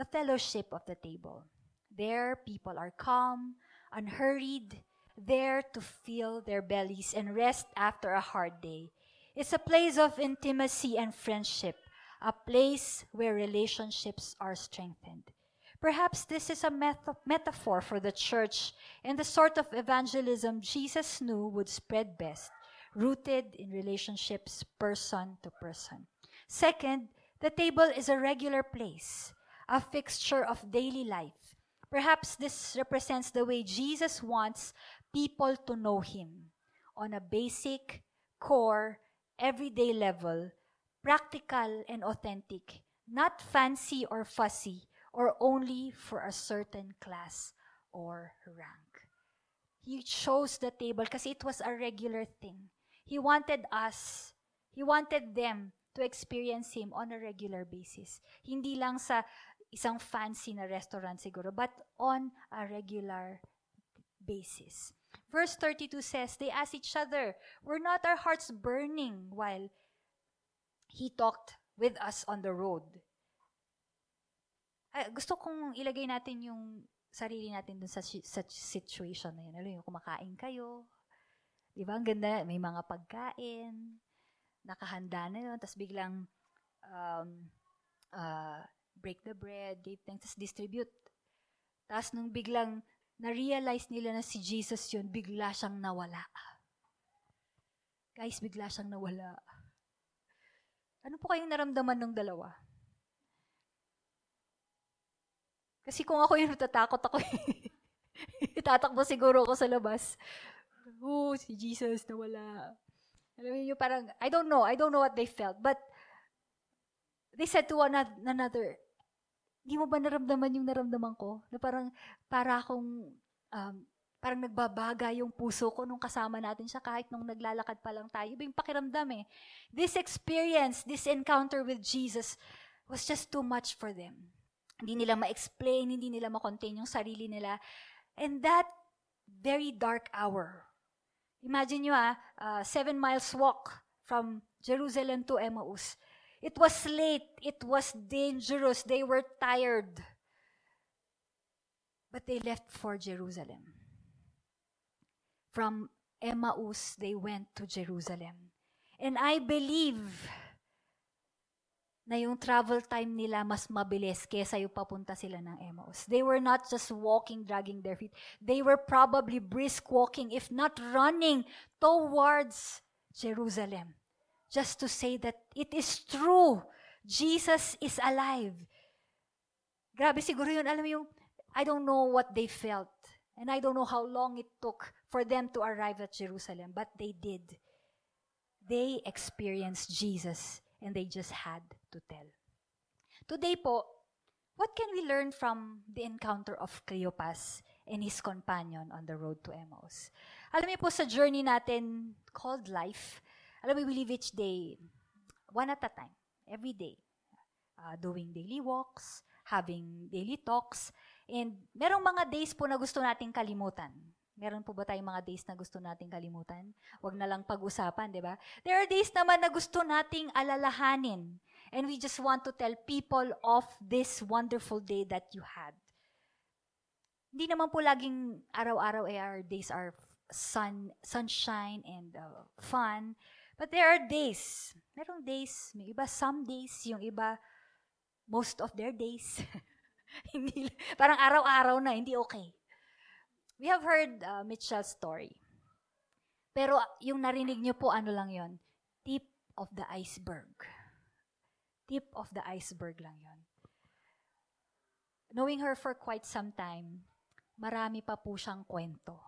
the fellowship of the table. There, people are calm, unhurried, there to fill their bellies and rest after a hard day. It's a place of intimacy and friendship, a place where relationships are strengthened. Perhaps this is a meta- metaphor for the church and the sort of evangelism Jesus knew would spread best rooted in relationships person to person. Second, the table is a regular place, a fixture of daily life. Perhaps this represents the way Jesus wants people to know him on a basic, core, everyday level, practical and authentic, not fancy or fussy, or only for a certain class or rank. He chose the table because it was a regular thing. He wanted us, He wanted them to experience Him on a regular basis. Hindi lang sa isang fancy na restaurant siguro, but on a regular basis. Verse 32 says, They asked each other, Were not our hearts burning while He talked with us on the road? Ay, gusto kong ilagay natin yung sarili natin dun sa, sa situation na yun. Alam yung kumakain kayo, Di ba? Ang ganda. May mga pagkain. Nakahanda na yun. Tapos biglang um, uh, break the bread, give thanks, tapos distribute. Tapos nung biglang na-realize nila na si Jesus yun, bigla siyang nawala. Guys, bigla siyang nawala. Ano po kayong naramdaman ng dalawa? Kasi kung ako yung natatakot ako, itatakbo siguro ako sa labas oh, si Jesus nawala. Alam yung parang, I don't know, I don't know what they felt, but they said to one another, hindi mo ba naramdaman yung naramdaman ko? Na parang, para akong, um, parang nagbabaga yung puso ko nung kasama natin siya kahit nung naglalakad pa lang tayo. Iba yung pakiramdam eh. This experience, this encounter with Jesus was just too much for them. Hindi nila ma-explain, hindi nila ma-contain yung sarili nila. And that very dark hour, Imagine nyo ah, uh, seven miles walk from Jerusalem to Emmaus. It was late. It was dangerous. They were tired. But they left for Jerusalem. From Emmaus, they went to Jerusalem. And I believe na yung travel time nila mas mabilis kesa yung papunta sila ng Emmaus. They were not just walking, dragging their feet. They were probably brisk walking, if not running, towards Jerusalem. Just to say that it is true. Jesus is alive. Grabe siguro yun. Alam mo yung, I don't know what they felt. And I don't know how long it took for them to arrive at Jerusalem. But they did. They experienced Jesus and they just had to tell. Today po, what can we learn from the encounter of Cleopas and his companion on the road to Emmaus? Alam niyo po sa journey natin called life, alam mo, we live each day, one at a time, every day. Uh, doing daily walks, having daily talks, and merong mga days po na gusto nating kalimutan. Meron po ba tayong mga days na gusto nating kalimutan? Huwag na lang pag-usapan, di ba? There are days naman na gusto nating alalahanin. And we just want to tell people of this wonderful day that you had. Hindi naman po laging araw-araw eh, our days are sun, sunshine and uh, fun. But there are days. Merong days. May iba some days. Yung iba most of their days. hindi, parang araw-araw na, hindi okay. We have heard uh, Mitchell's story. Pero yung narinig niyo po, ano lang yon Tip of the iceberg. Tip of the iceberg lang yon. Knowing her for quite some time, marami pa po siyang kwento.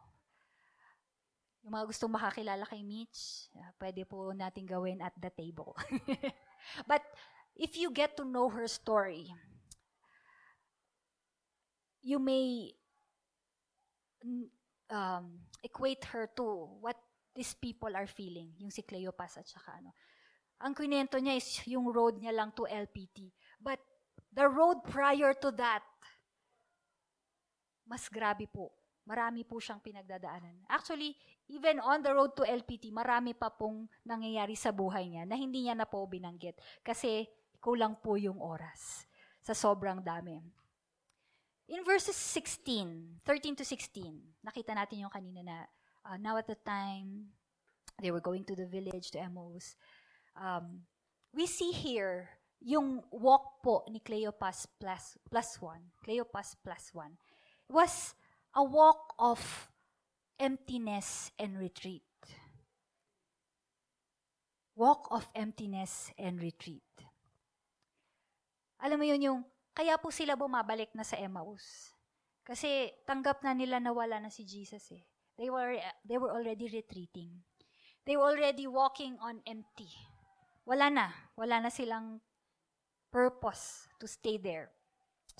Yung mga gustong makakilala kay Mitch, uh, pwede po natin gawin at the table. But if you get to know her story, you may um, equate her to what these people are feeling, yung si Cleopas at saka ano. Ang kwento niya is yung road niya lang to LPT. But the road prior to that, mas grabe po. Marami po siyang pinagdadaanan. Actually, even on the road to LPT, marami pa pong nangyayari sa buhay niya na hindi niya na po binanggit. Kasi kulang po yung oras sa sobrang dami. In verses 16, 13 to 16, nakita natin yung kanina na uh, now at the time they were going to the village, to Emmaus. Um, we see here yung walk po ni Cleopas plus, plus one. Cleopas plus one. It was a walk of emptiness and retreat. Walk of emptiness and retreat. Alam mo yun yung, kaya po sila bumabalik na sa Emmaus. Kasi tanggap na nila na wala na si Jesus eh. They were, they were already retreating. They were already walking on empty. Wala na. Wala na silang purpose to stay there.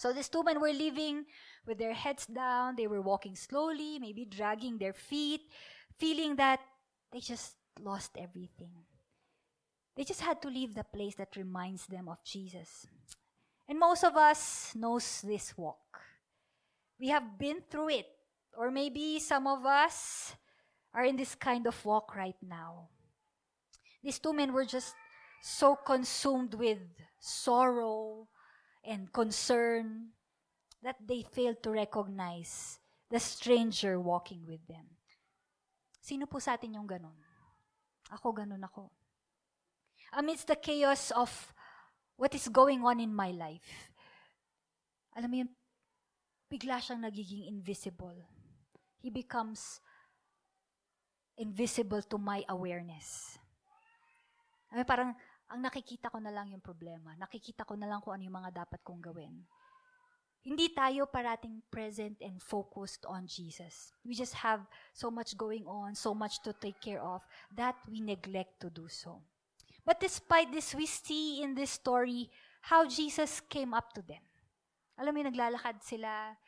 So these two men were leaving with their heads down. They were walking slowly, maybe dragging their feet, feeling that they just lost everything. They just had to leave the place that reminds them of Jesus. And most of us knows this walk. We have been through it. Or maybe some of us are in this kind of walk right now. These two men were just so consumed with sorrow and concern that they failed to recognize the stranger walking with them. Sino po sa atin yung ganun? Ako ganun ako. Amidst the chaos of what is going on in my life, alam mo yun, bigla siyang nagiging invisible. He becomes invisible to my awareness. Ay, parang, ang nakikita ko na lang yung problema. Nakikita ko na lang kung ano yung mga dapat kong gawin. Hindi tayo parating present and focused on Jesus. We just have so much going on, so much to take care of, that we neglect to do so. But despite this, we see in this story how Jesus came up to them. Alam mo, naglalakad sila,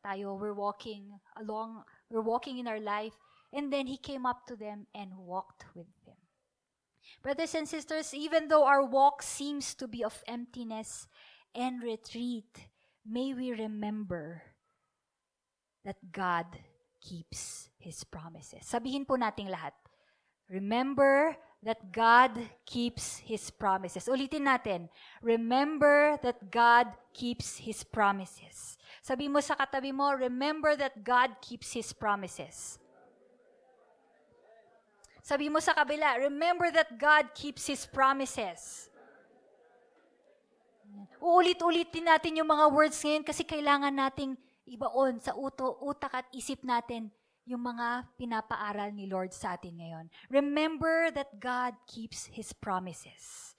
tayo, we're walking along, we're walking in our life, and then He came up to them and walked with them. Brothers and sisters, even though our walk seems to be of emptiness and retreat, may we remember that God keeps His promises. Sabihin po nating lahat, remember that God keeps His promises. Ulitin natin, remember that God keeps His promises. Sabi mo sa katabi mo, remember that God keeps His promises. Sabi mo sa kabila, remember that God keeps His promises. Uulit-ulitin natin yung mga words ngayon kasi kailangan nating ibaon sa uto, utak at isip natin yung mga pinapaaral ni Lord sa atin ngayon. Remember that God keeps His promises.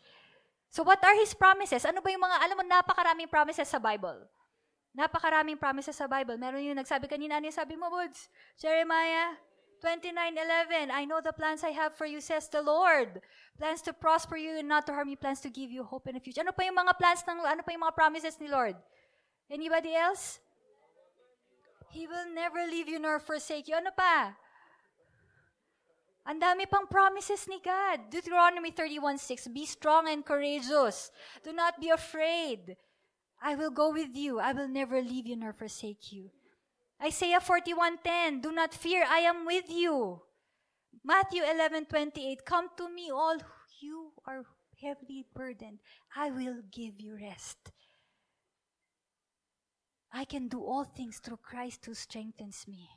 So what are His promises? Ano ba yung mga, alam mo, napakaraming promises sa Bible. Napakaraming promises sa Bible. Meron yung nagsabi kanina, ano sabi mo, Woods? Jeremiah 29:11 I know the plans I have for you says the Lord plans to prosper you and not to harm you plans to give you hope in the future ano pa yung mga plans ng ano pa yung mga promises ni Lord anybody else He will never leave you nor forsake you. Ano pa? Ang dami pang promises ni God. Deuteronomy 31:6 Be strong and courageous. Do not be afraid. I will go with you. I will never leave you nor forsake you. Isaiah 41:10, Do not fear, I am with you. Matthew 11:28, Come to me all you are heavily burdened, I will give you rest. I can do all things through Christ who strengthens me.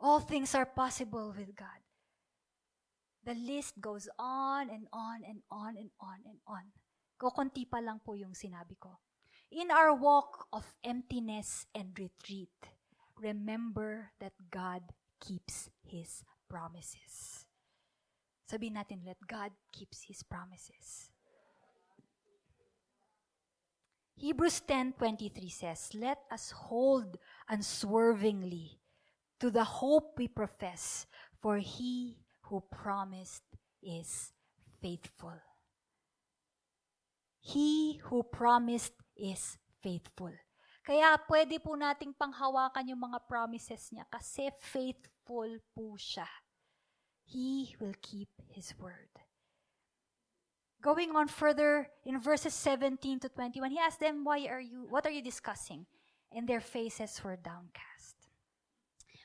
All things are possible with God. The list goes on and on and on and on and on. Kukunti pa lang po yung sinabi ko. In our walk of emptiness and retreat, remember that God keeps His promises. Sabihin natin, let God keeps His promises. Hebrews 10:23 says, "Let us hold unswervingly to the hope we profess, for he who promised is faithful." He who promised is faithful. Kaya pwede po nating panghawakan yung mga promises niya kasi faithful po siya. He will keep His word. Going on further in verses 17 to 21, he asked them, Why are you, what are you discussing? And their faces were downcast.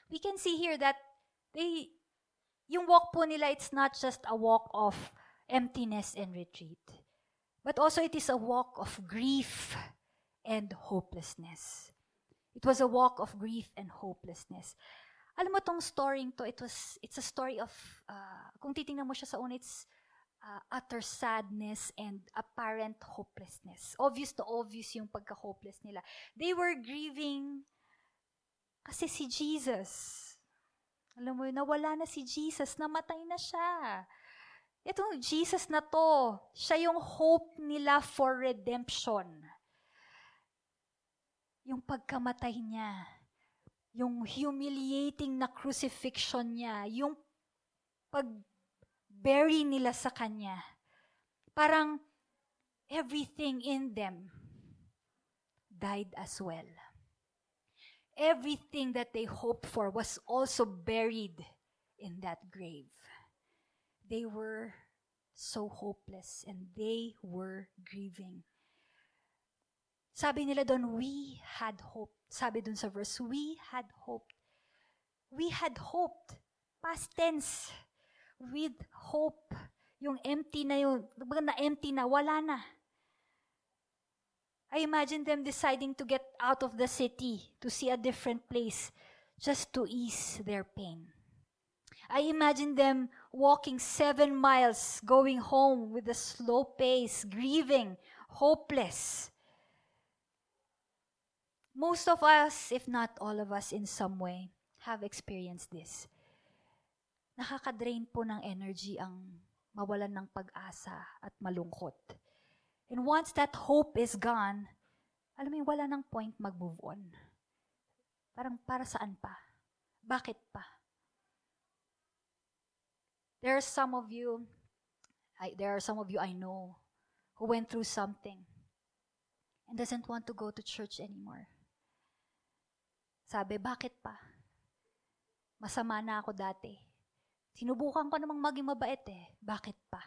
We can see here that they, yung walk po nila, it's not just a walk of emptiness and retreat. But also it is a walk of grief and hopelessness. It was a walk of grief and hopelessness. Alam mo tong story to, it was, it's a story of, uh, kung titingnan mo siya sa una, it's uh, utter sadness and apparent hopelessness. Obvious to obvious yung pagka-hopeless nila. They were grieving kasi si Jesus. Alam mo, nawala na si Jesus, namatay na siya. Itong Jesus na to, siya yung hope nila for redemption. Yung pagkamatay niya, yung humiliating na crucifixion niya, yung pag-bury nila sa kanya. Parang everything in them died as well. Everything that they hoped for was also buried in that grave. They were so hopeless and they were grieving. Sabi nila doon, we had hope. Sabi doon sa verse, we had hope. We had hoped. Past tense. With hope. Yung empty na yun, na empty na, wala na. I imagine them deciding to get out of the city to see a different place just to ease their pain. I imagine them walking seven miles, going home with a slow pace, grieving, hopeless. Most of us, if not all of us in some way, have experienced this. Nakaka-drain po ng energy ang mawalan ng pag-asa at malungkot. And once that hope is gone, alam mo wala nang point mag-move on. Parang para saan pa? Bakit pa? There are some of you, I, there are some of you I know who went through something and doesn't want to go to church anymore. Sabi, bakit pa? Masama na ako dati. Sinubukan ko namang maging mabait eh. Bakit pa?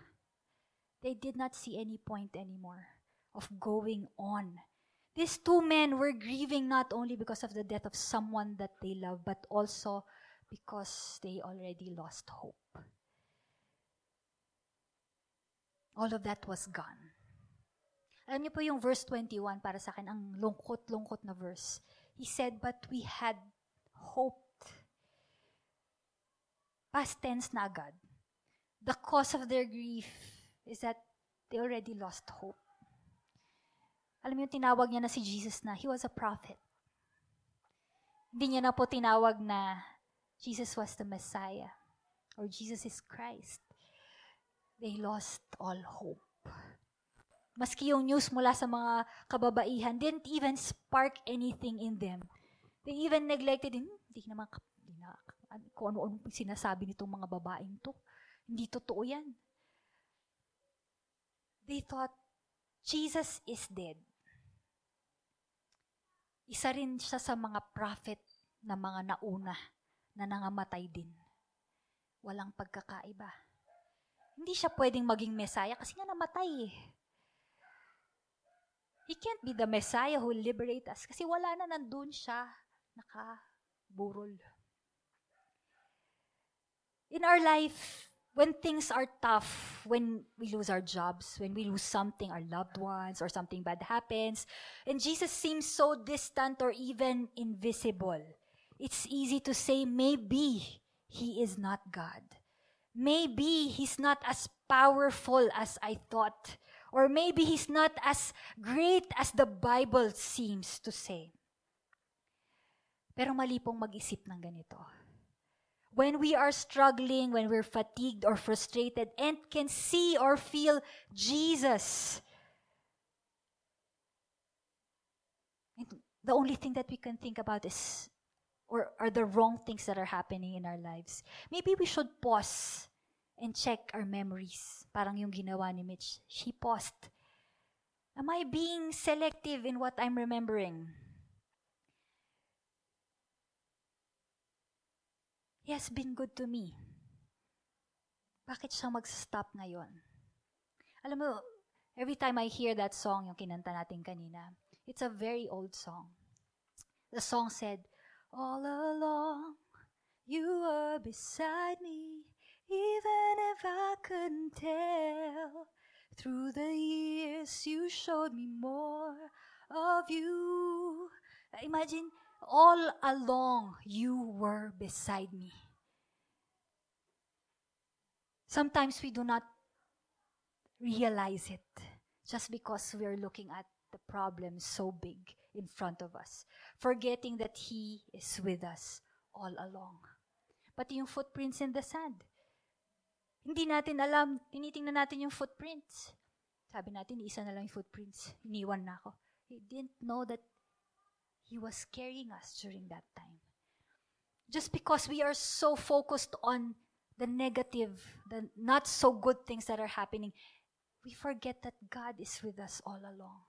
They did not see any point anymore of going on. These two men were grieving not only because of the death of someone that they love, but also because they already lost hope. All of that was gone. Alam niyo po yung verse 21 para sa akin, ang lungkot-lungkot na verse. He said, but we had hoped. Past tense na agad. The cause of their grief is that they already lost hope. Alam mo tinawag niya na si Jesus na he was a prophet. Hindi niya na po tinawag na Jesus was the Messiah or Jesus is Christ. They lost all hope. Maski yung news mula sa mga kababaihan didn't even spark anything in them. They even neglected, "Hmm, hindi naman, kap- hindi na, an- kung ano-ano sinasabi nitong mga babaeng to. Hindi totoo yan. They thought, Jesus is dead. Isa rin siya sa mga prophet na mga nauna na nangamatay din. Walang pagkakaiba. Hindi siya pwedeng maging Messiah kasi nga namatay eh. He can't be the Messiah who liberate us kasi wala na nandun siya nakaburol. In our life, when things are tough, when we lose our jobs, when we lose something, our loved ones, or something bad happens, and Jesus seems so distant or even invisible, it's easy to say maybe he is not God. Maybe he's not as powerful as I thought. Or maybe he's not as great as the Bible seems to say. Pero mali pong mag-isip ng ganito. When we are struggling, when we're fatigued or frustrated and can see or feel Jesus, and the only thing that we can think about is or are the wrong things that are happening in our lives. Maybe we should pause and check our memories. Parang yung ginawa ni Mitch. She paused. Am I being selective in what I'm remembering? He has been good to me. Bakit siya mag-stop ngayon? Alam mo, every time I hear that song, yung kinanta natin kanina, it's a very old song. The song said, All along, you were beside me, even if I couldn't tell. Through the years, you showed me more of you. Imagine, all along, you were beside me. Sometimes we do not realize it just because we're looking at the problem so big in front of us, forgetting that He is with us all along. Pati yung footprints in the sand. Hindi natin alam, tinitingnan natin yung footprints. Sabi natin, isa na lang yung footprints. Iniwan na ako. He didn't know that He was carrying us during that time. Just because we are so focused on the negative, the not so good things that are happening, we forget that God is with us all along.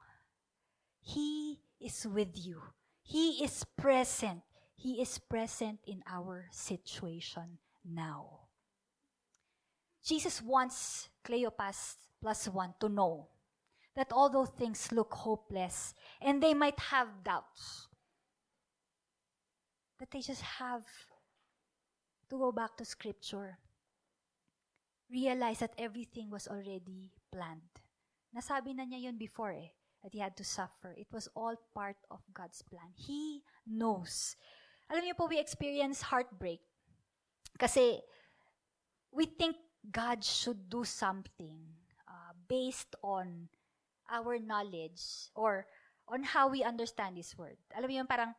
He is with you. He is present. He is present in our situation now. Jesus wants Cleopas plus one to know that although things look hopeless and they might have doubts, that they just have to go back to Scripture. Realize that everything was already planned. Nasabi na niya yun before eh, that he had to suffer. It was all part of God's plan. He knows. Alam niyo po, we experience heartbreak. Kasi we think God should do something uh, based on our knowledge or on how we understand His Word. Alam mo yun, parang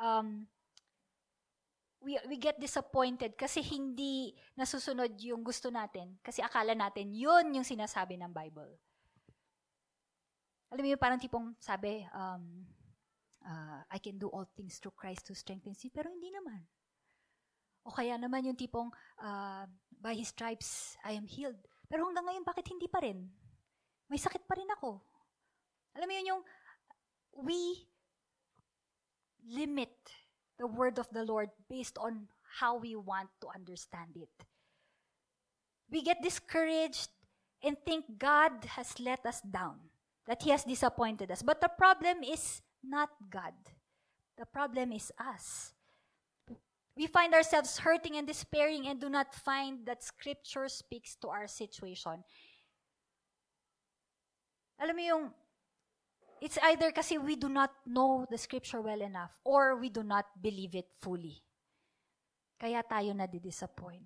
um, we, we get disappointed kasi hindi nasusunod yung gusto natin kasi akala natin yun yung sinasabi ng Bible. Alam mo yun, parang tipong sabi, um, uh, I can do all things through Christ who strengthens me, pero hindi naman. O kaya naman yung tipong, uh, by His stripes, I am healed. Pero hanggang ngayon, bakit hindi pa rin? May sakit pa rin ako. Alam mo yun yung, we limit the word of the Lord based on how we want to understand it. We get discouraged and think God has let us down, that He has disappointed us. But the problem is not God, the problem is us. We find ourselves hurting and despairing and do not find that Scripture speaks to our situation. Alam mo yung, it's either kasi we do not know the Scripture well enough or we do not believe it fully. Kaya tayo na disappoint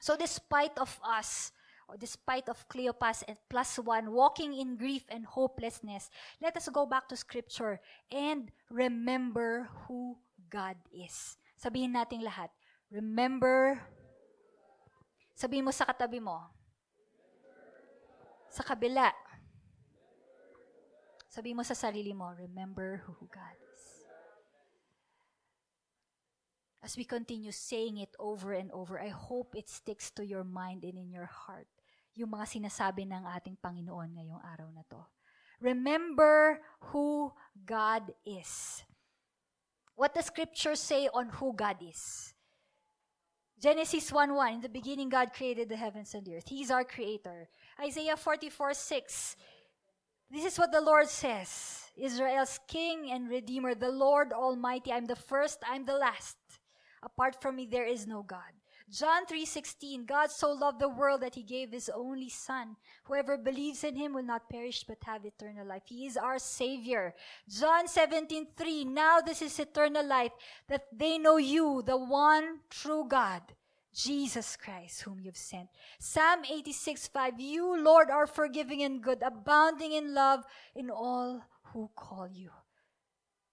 So despite of us or despite of Cleopas and plus one, walking in grief and hopelessness, let us go back to Scripture and remember who God is. Sabihin natin lahat, remember, sabihin mo sa katabi mo, sa kabila, sabihin mo sa sarili mo, remember who God is. As we continue saying it over and over, I hope it sticks to your mind and in your heart yung mga sinasabi ng ating Panginoon ngayong araw na to. Remember who God is. What the scriptures say on who God is. Genesis 1:1 In the beginning God created the heavens and the earth. He's our creator. Isaiah 44:6 This is what the Lord says. Israel's king and redeemer, the Lord Almighty, I'm the first, I'm the last. Apart from me there is no God. John 3:16 God so loved the world that he gave his only son. Whoever believes in him will not perish but have eternal life. He is our savior. John 17:3 Now this is eternal life that they know you, the one true God, Jesus Christ whom you've sent. Psalm 86 5 You Lord are forgiving and good, abounding in love in all who call you.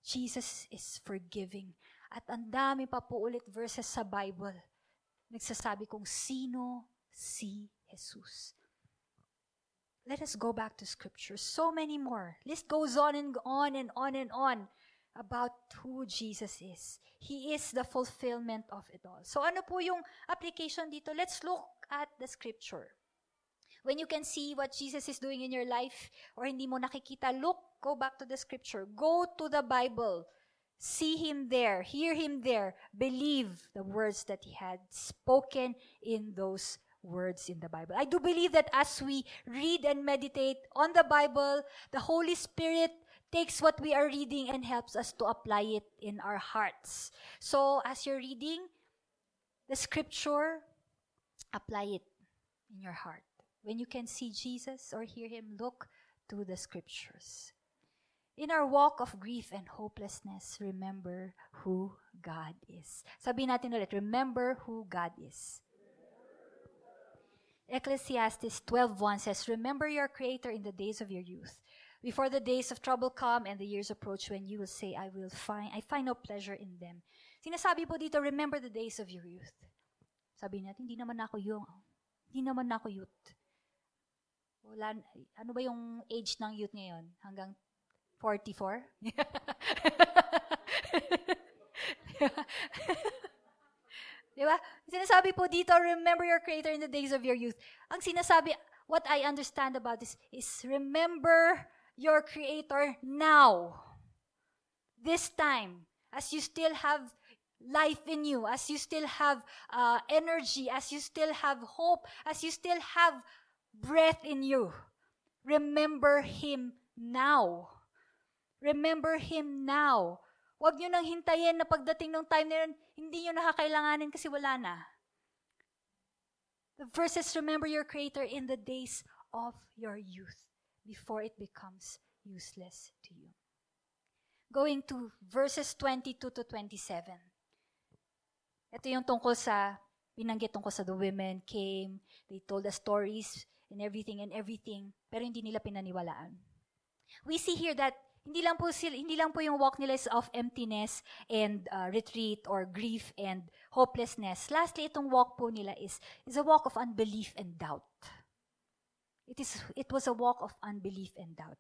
Jesus is forgiving. At ang dami pa po ulit verses sa Bible nagsasabi kung sino si Jesus. Let us go back to scripture. So many more. List goes on and on and on and on about who Jesus is. He is the fulfillment of it all. So ano po yung application dito? Let's look at the scripture. When you can see what Jesus is doing in your life or hindi mo nakikita, look, go back to the scripture. Go to the Bible. See him there, hear him there, believe the words that he had spoken in those words in the Bible. I do believe that as we read and meditate on the Bible, the Holy Spirit takes what we are reading and helps us to apply it in our hearts. So, as you're reading the scripture, apply it in your heart. When you can see Jesus or hear him, look to the scriptures. In our walk of grief and hopelessness, remember who God is. Sabi natin ulit, remember who God is. Ecclesiastes 12.1 says, Remember your Creator in the days of your youth, before the days of trouble come and the years approach when you will say, I will find, I find no pleasure in them. Sinasabi po dito, remember the days of your youth. Sabi natin, hindi naman ako yung, hindi naman ako youth. Wala, ano ba yung age ng youth ngayon? Hanggang 44? Di ba? Sinasabi po dito, remember your Creator in the days of your youth. Ang sinasabi, what I understand about this is remember your Creator now. This time, as you still have life in you, as you still have uh, energy, as you still have hope, as you still have breath in you, remember Him now. Remember Him now. Huwag nyo nang hintayin na pagdating ng time na yun, hindi nyo nakakailanganin kasi wala na. The verses, remember your Creator in the days of your youth before it becomes useless to you. Going to verses 22 to 27. Ito yung tungkol sa, binanggit tungkol sa the women came, they told the stories and everything and everything, pero hindi nila pinaniwalaan. We see here that hindi lang po sila, hindi lang po yung walk nila is of emptiness and uh, retreat or grief and hopelessness. Lastly, itong walk po nila is is a walk of unbelief and doubt. It is it was a walk of unbelief and doubt.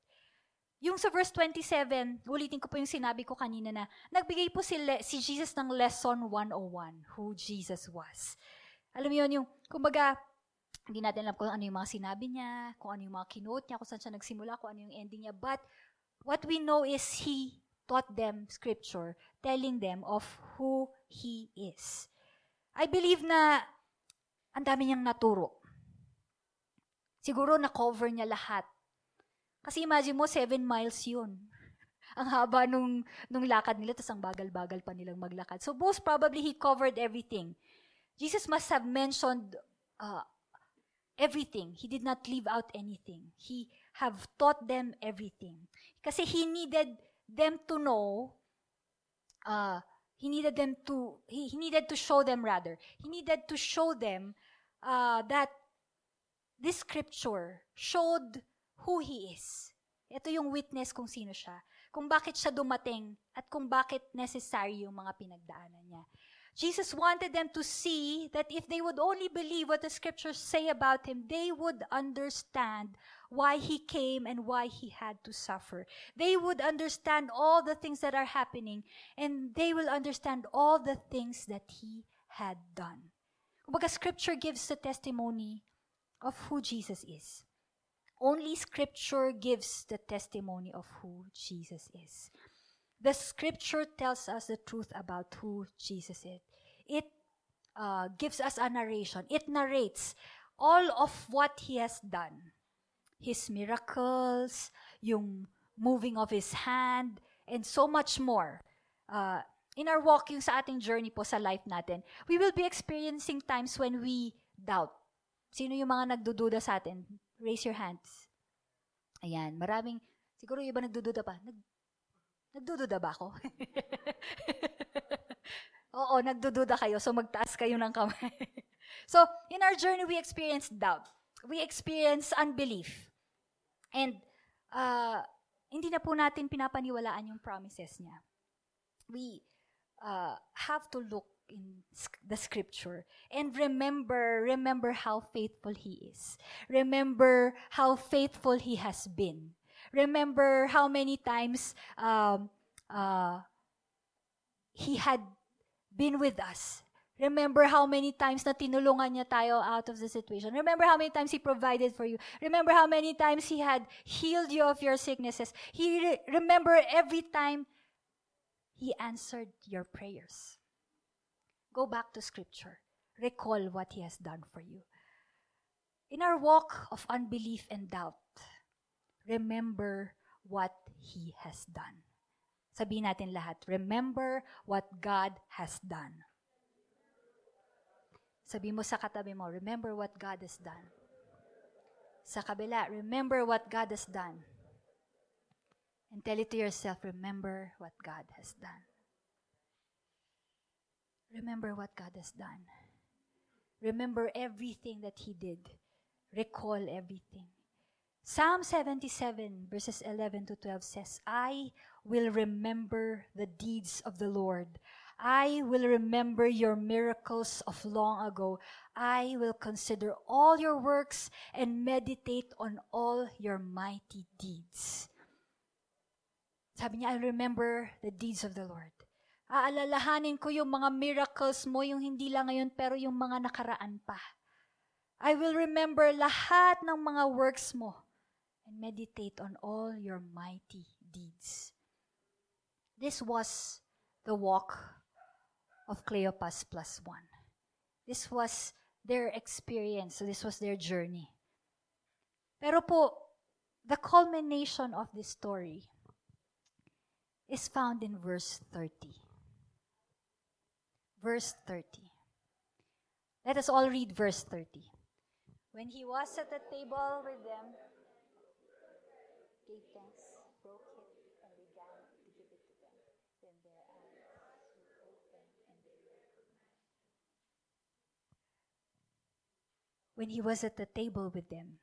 Yung sa verse 27, ulitin ko po yung sinabi ko kanina na nagbigay po si, Le, si Jesus ng lesson 101, who Jesus was. Alam mo yun, yung, kumbaga, hindi natin alam kung ano yung mga sinabi niya, kung ano yung mga kinote niya, kung saan siya nagsimula, kung ano yung ending niya. But what we know is he taught them scripture, telling them of who he is. I believe na ang dami niyang naturo. Siguro na-cover niya lahat. Kasi imagine mo, seven miles yun. Ang haba nung, nung lakad nila, tapos ang bagal-bagal pa nilang maglakad. So most probably, he covered everything. Jesus must have mentioned uh, everything. He did not leave out anything. He have taught them everything. Kasi he needed them to know, uh, he needed them to, he, he needed to show them rather, he needed to show them uh, that this scripture showed who He is. Ito yung witness kung sino siya. Kung bakit siya dumating at kung bakit necessary yung mga pinagdaanan niya. Jesus wanted them to see that if they would only believe what the scriptures say about him, they would understand why he came and why he had to suffer. They would understand all the things that are happening and they will understand all the things that he had done. Kumbaga, scripture gives the testimony of who Jesus is. Only scripture gives the testimony of who Jesus is. The scripture tells us the truth about who Jesus is. It uh, gives us a narration. It narrates all of what he has done. His miracles, yung moving of his hand, and so much more. Uh, in our walk, yung sa ating journey po sa life natin, we will be experiencing times when we doubt. Sino yung mga nagdududa sa atin? Raise your hands. Ayan, maraming, siguro yung iba nagdududa pa. Nag, nagdududa ba ako? Oo, nagdududa kayo, so magtaas kayo ng kamay. so, in our journey, we experience doubt. We experience unbelief. And, uh, hindi na po natin pinapaniwalaan yung promises niya. We uh, have to look in the scripture and remember remember how faithful he is remember how faithful he has been remember how many times um, uh, he had been with us Remember how many times na tinulungan niya tayo out of the situation. Remember how many times He provided for you. Remember how many times He had healed you of your sicknesses. He re- remember every time He answered your prayers. Go back to Scripture. Recall what He has done for you. In our walk of unbelief and doubt, remember what He has done. Sabihin natin lahat, remember what God has done. Sabi mo sa katabi mo, remember what God has done. Sa kabila, remember what God has done. And tell it to yourself, remember what God has done. Remember what God has done. Remember everything that He did. Recall everything. Psalm 77, verses 11 to 12 says, I will remember the deeds of the Lord. I will remember your miracles of long ago. I will consider all your works and meditate on all your mighty deeds. Sabi niya, I'll remember the deeds of the Lord. Aalalahanin ko yung mga miracles mo, yung hindi lang ngayon, pero yung mga nakaraan pa. I will remember lahat ng mga works mo and meditate on all your mighty deeds. This was the walk of Cleopas plus one. This was their experience. So this was their journey. Pero po, the culmination of this story is found in verse 30. Verse 30. Let us all read verse 30. When he was at the table with them, gave thanks, broke it, and began to give it to them. Then their eyes were opened and they. When he was at the table with them,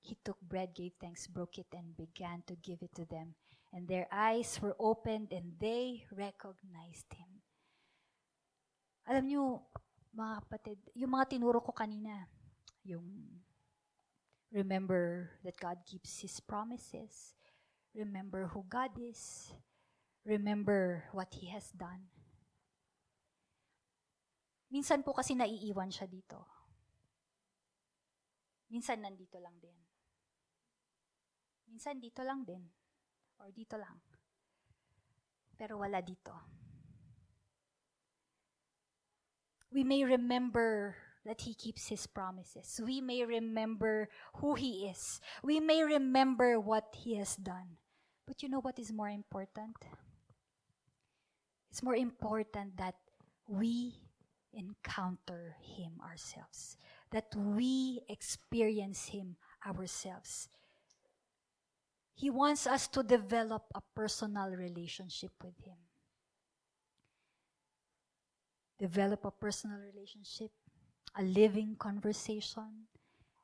he took bread, gave thanks, broke it, and began to give it to them. And their eyes were opened and they recognized him. Alam niyo, mga kapatid, yung mga tinuro ko kanina, yung remember that God keeps His promises, remember who God is, remember what He has done. Minsan po kasi naiiwan siya dito. Minsan nandito lang din. Minsan dito lang din. Or dito lang. Pero wala dito. We may remember that He keeps His promises. We may remember who He is. We may remember what He has done. But you know what is more important? It's more important that we encounter Him ourselves, that we experience Him ourselves. He wants us to develop a personal relationship with Him. Develop a personal relationship, a living conversation,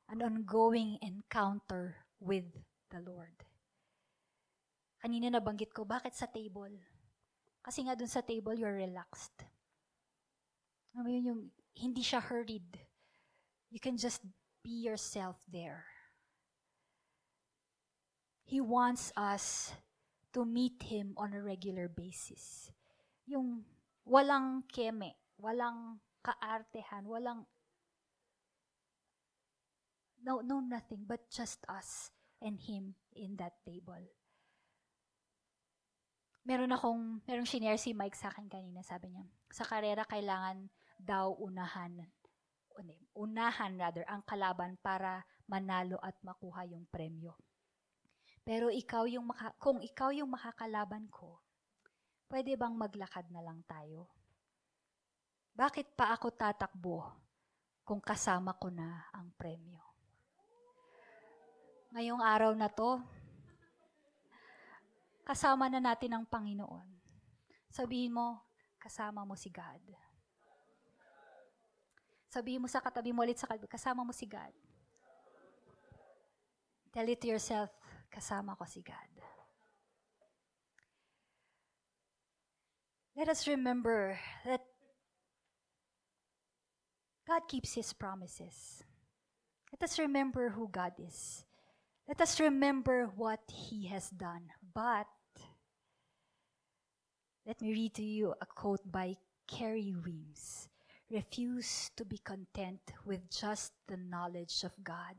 an ongoing encounter with the Lord. Kanina nabanggit ko, bakit sa table? Kasi nga dun sa table, you're relaxed. Alam mo yun, yung hindi siya hurried. You can just be yourself there. He wants us to meet Him on a regular basis. Yung walang keme, walang kaartehan, walang no, no nothing, but just us and Him in that table. Meron akong, merong shinare si Mike sa akin kanina, sabi niya, sa karera kailangan daw unahan, unahan rather, ang kalaban para manalo at makuha yung premyo. Pero ikaw yung maka, kung ikaw yung makakalaban ko, pwede bang maglakad na lang tayo? Bakit pa ako tatakbo kung kasama ko na ang premyo? Ngayong araw na to, kasama na natin ang Panginoon. Sabihin mo, kasama mo si God. Sabihin mo sa katabi mo ulit sa katabi, kasama mo si God. Tell it to yourself, kasama ko si God. Let us remember that God keeps His promises. Let us remember who God is. Let us remember what He has done. But let me read to you a quote by Carrie Weems. Refuse to be content with just the knowledge of God,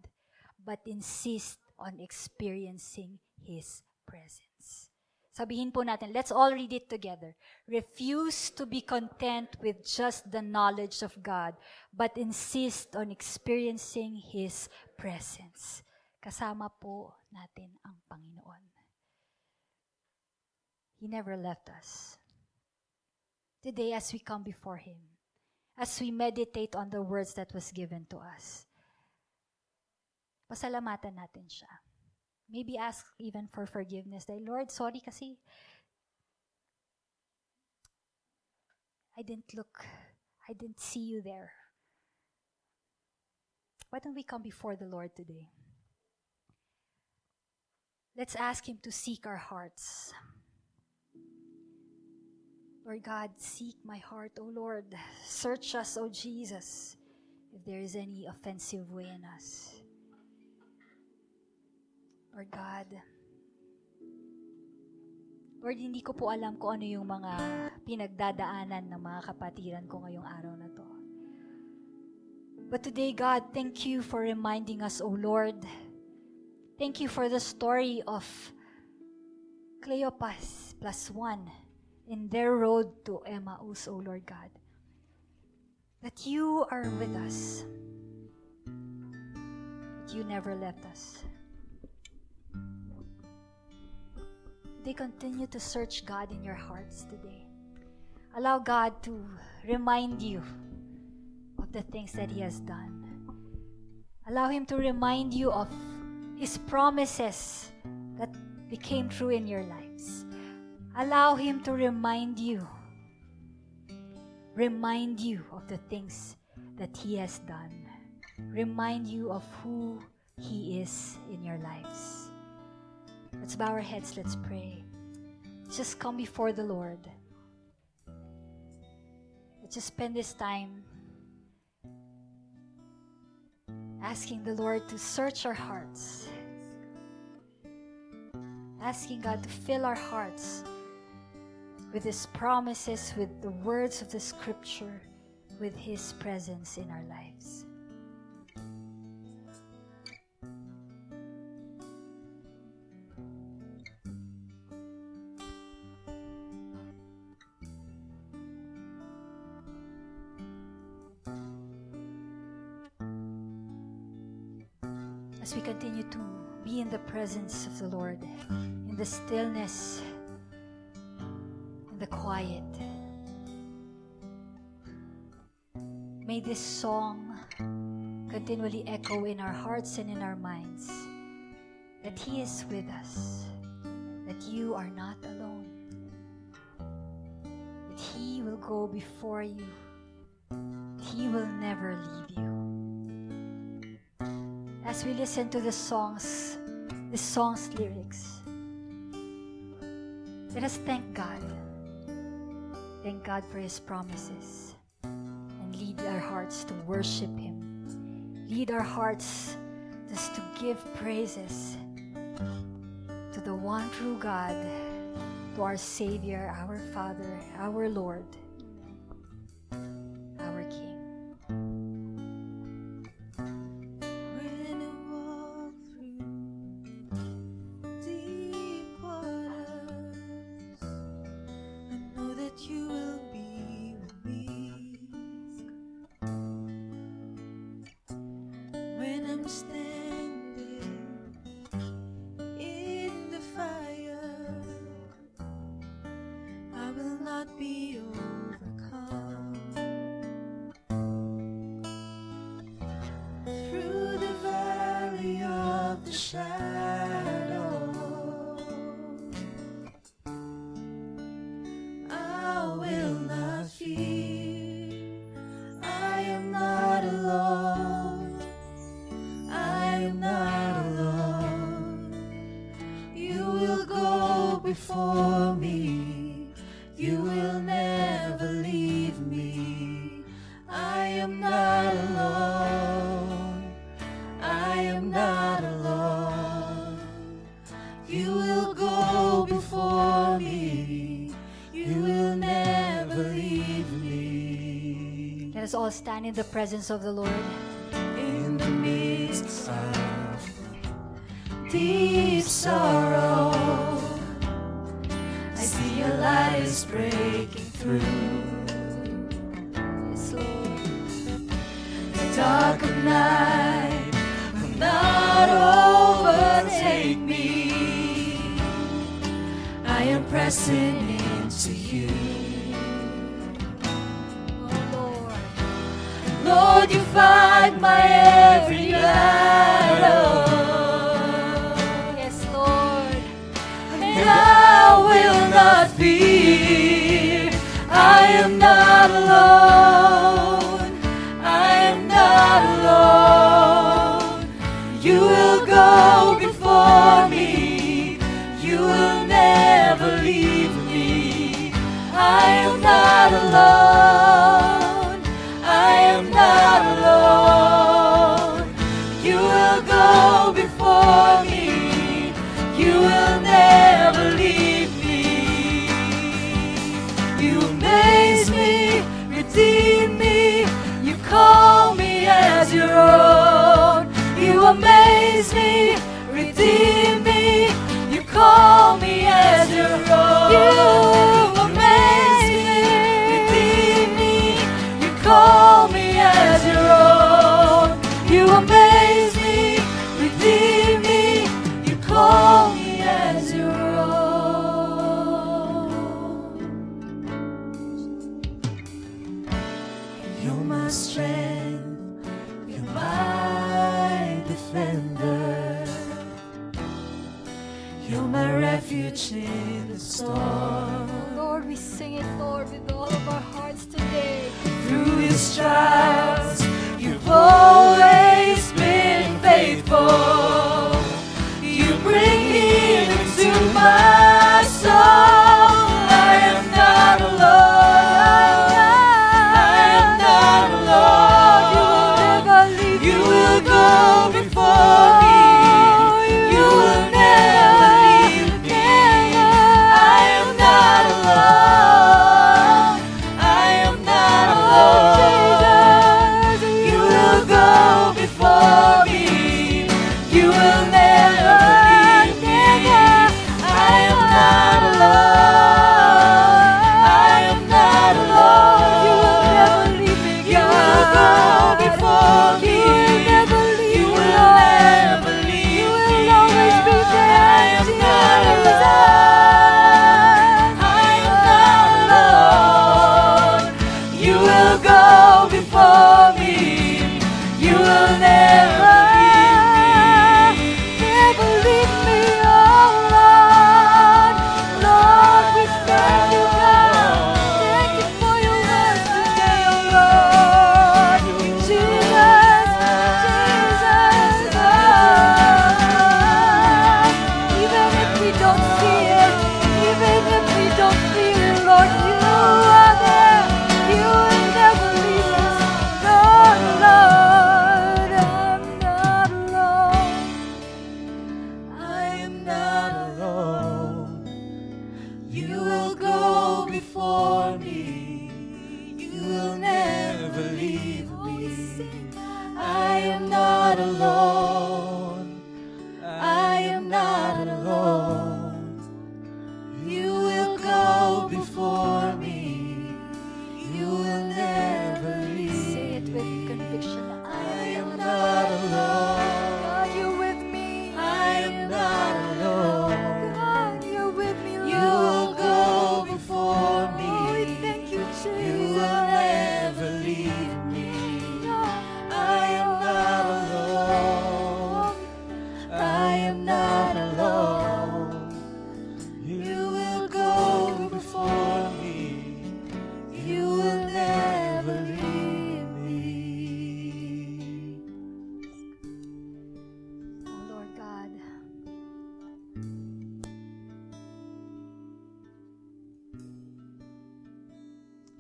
but insist on experiencing His presence. Sabihin po natin, let's all read it together. Refuse to be content with just the knowledge of God, but insist on experiencing His presence. Kasama po natin ang Panginoon. He never left us. Today, as we come before Him, as we meditate on the words that was given to us, pasalamatan natin siya. Maybe ask even for forgiveness. Dahil, Lord, sorry kasi I didn't look, I didn't see you there. Why don't we come before the Lord today? Let's ask Him to seek our hearts. Lord God, seek my heart, O Lord. Search us, O Jesus, if there is any offensive way in us. Lord God, Lord, hindi ko po alam kung ano yung mga pinagdadaanan ng mga kapatiran ko ngayong araw na to. But today, God, thank you for reminding us, O Lord. Thank you for the story of Cleopas plus one in their road to Emmaus, O Lord God. That you are with us. That you never left us. They continue to search God in your hearts today. Allow God to remind you of the things that He has done. Allow Him to remind you of His promises that became true in your lives. Allow Him to remind you, remind you of the things that He has done, remind you of who He is in your lives. Let's bow our heads, let's pray. Just come before the Lord. Let's just spend this time asking the Lord to search our hearts, asking God to fill our hearts with His promises, with the words of the Scripture, with His presence in our lives. As we continue to be in the presence of the Lord, in the stillness, in the quiet. May this song continually echo in our hearts and in our minds that He is with us, that you are not alone, that He will go before you, He will never leave as we listen to the songs, the songs lyrics, let us thank God. Thank God for His promises and lead our hearts to worship Him. Lead our hearts just to give praises to the one true God, to our Savior, our Father, our Lord. the presence of the Lord. ago.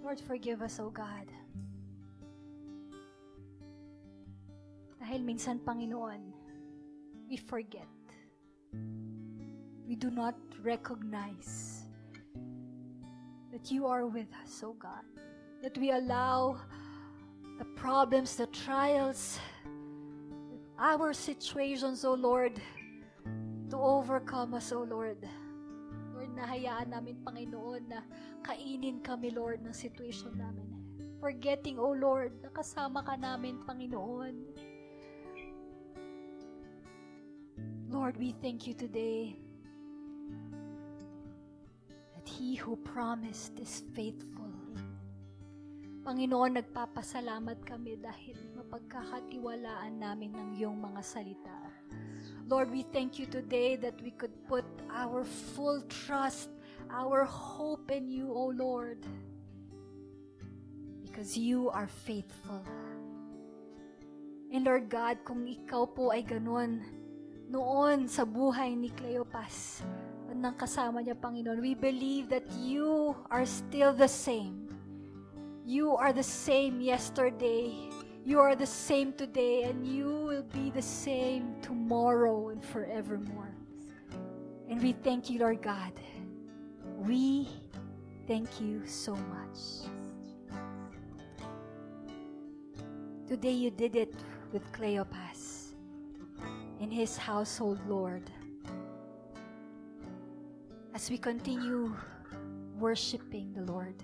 Lord, forgive us, O God. Dahil minsan, Panginoon, we forget. We do not recognize that you are with us, O God. That we allow the problems, the trials, our situations, O Lord, to overcome us, O Lord. Lord, nahayaan namin, Panginoon, na kainin kami, Lord, ng situation namin. Forgetting, O Lord, na kasama ka namin, Panginoon. Lord, we thank you today that He who promised is faithful. Panginoon, nagpapasalamat kami dahil mapagkakatiwalaan namin ng iyong mga salita. Lord, we thank you today that we could put our full trust, our hope in you, O Lord, because you are faithful. And Lord God, kung ikaw po ay ganun, noon sa buhay ni Cleopas, ng kasama niya, Panginoon, we believe that you are still the same. You are the same yesterday, you are the same today, and you will be the same tomorrow and forevermore. And we thank you, Lord God. We thank you so much. Today you did it with Cleopas in his household, Lord. As we continue worshiping the Lord.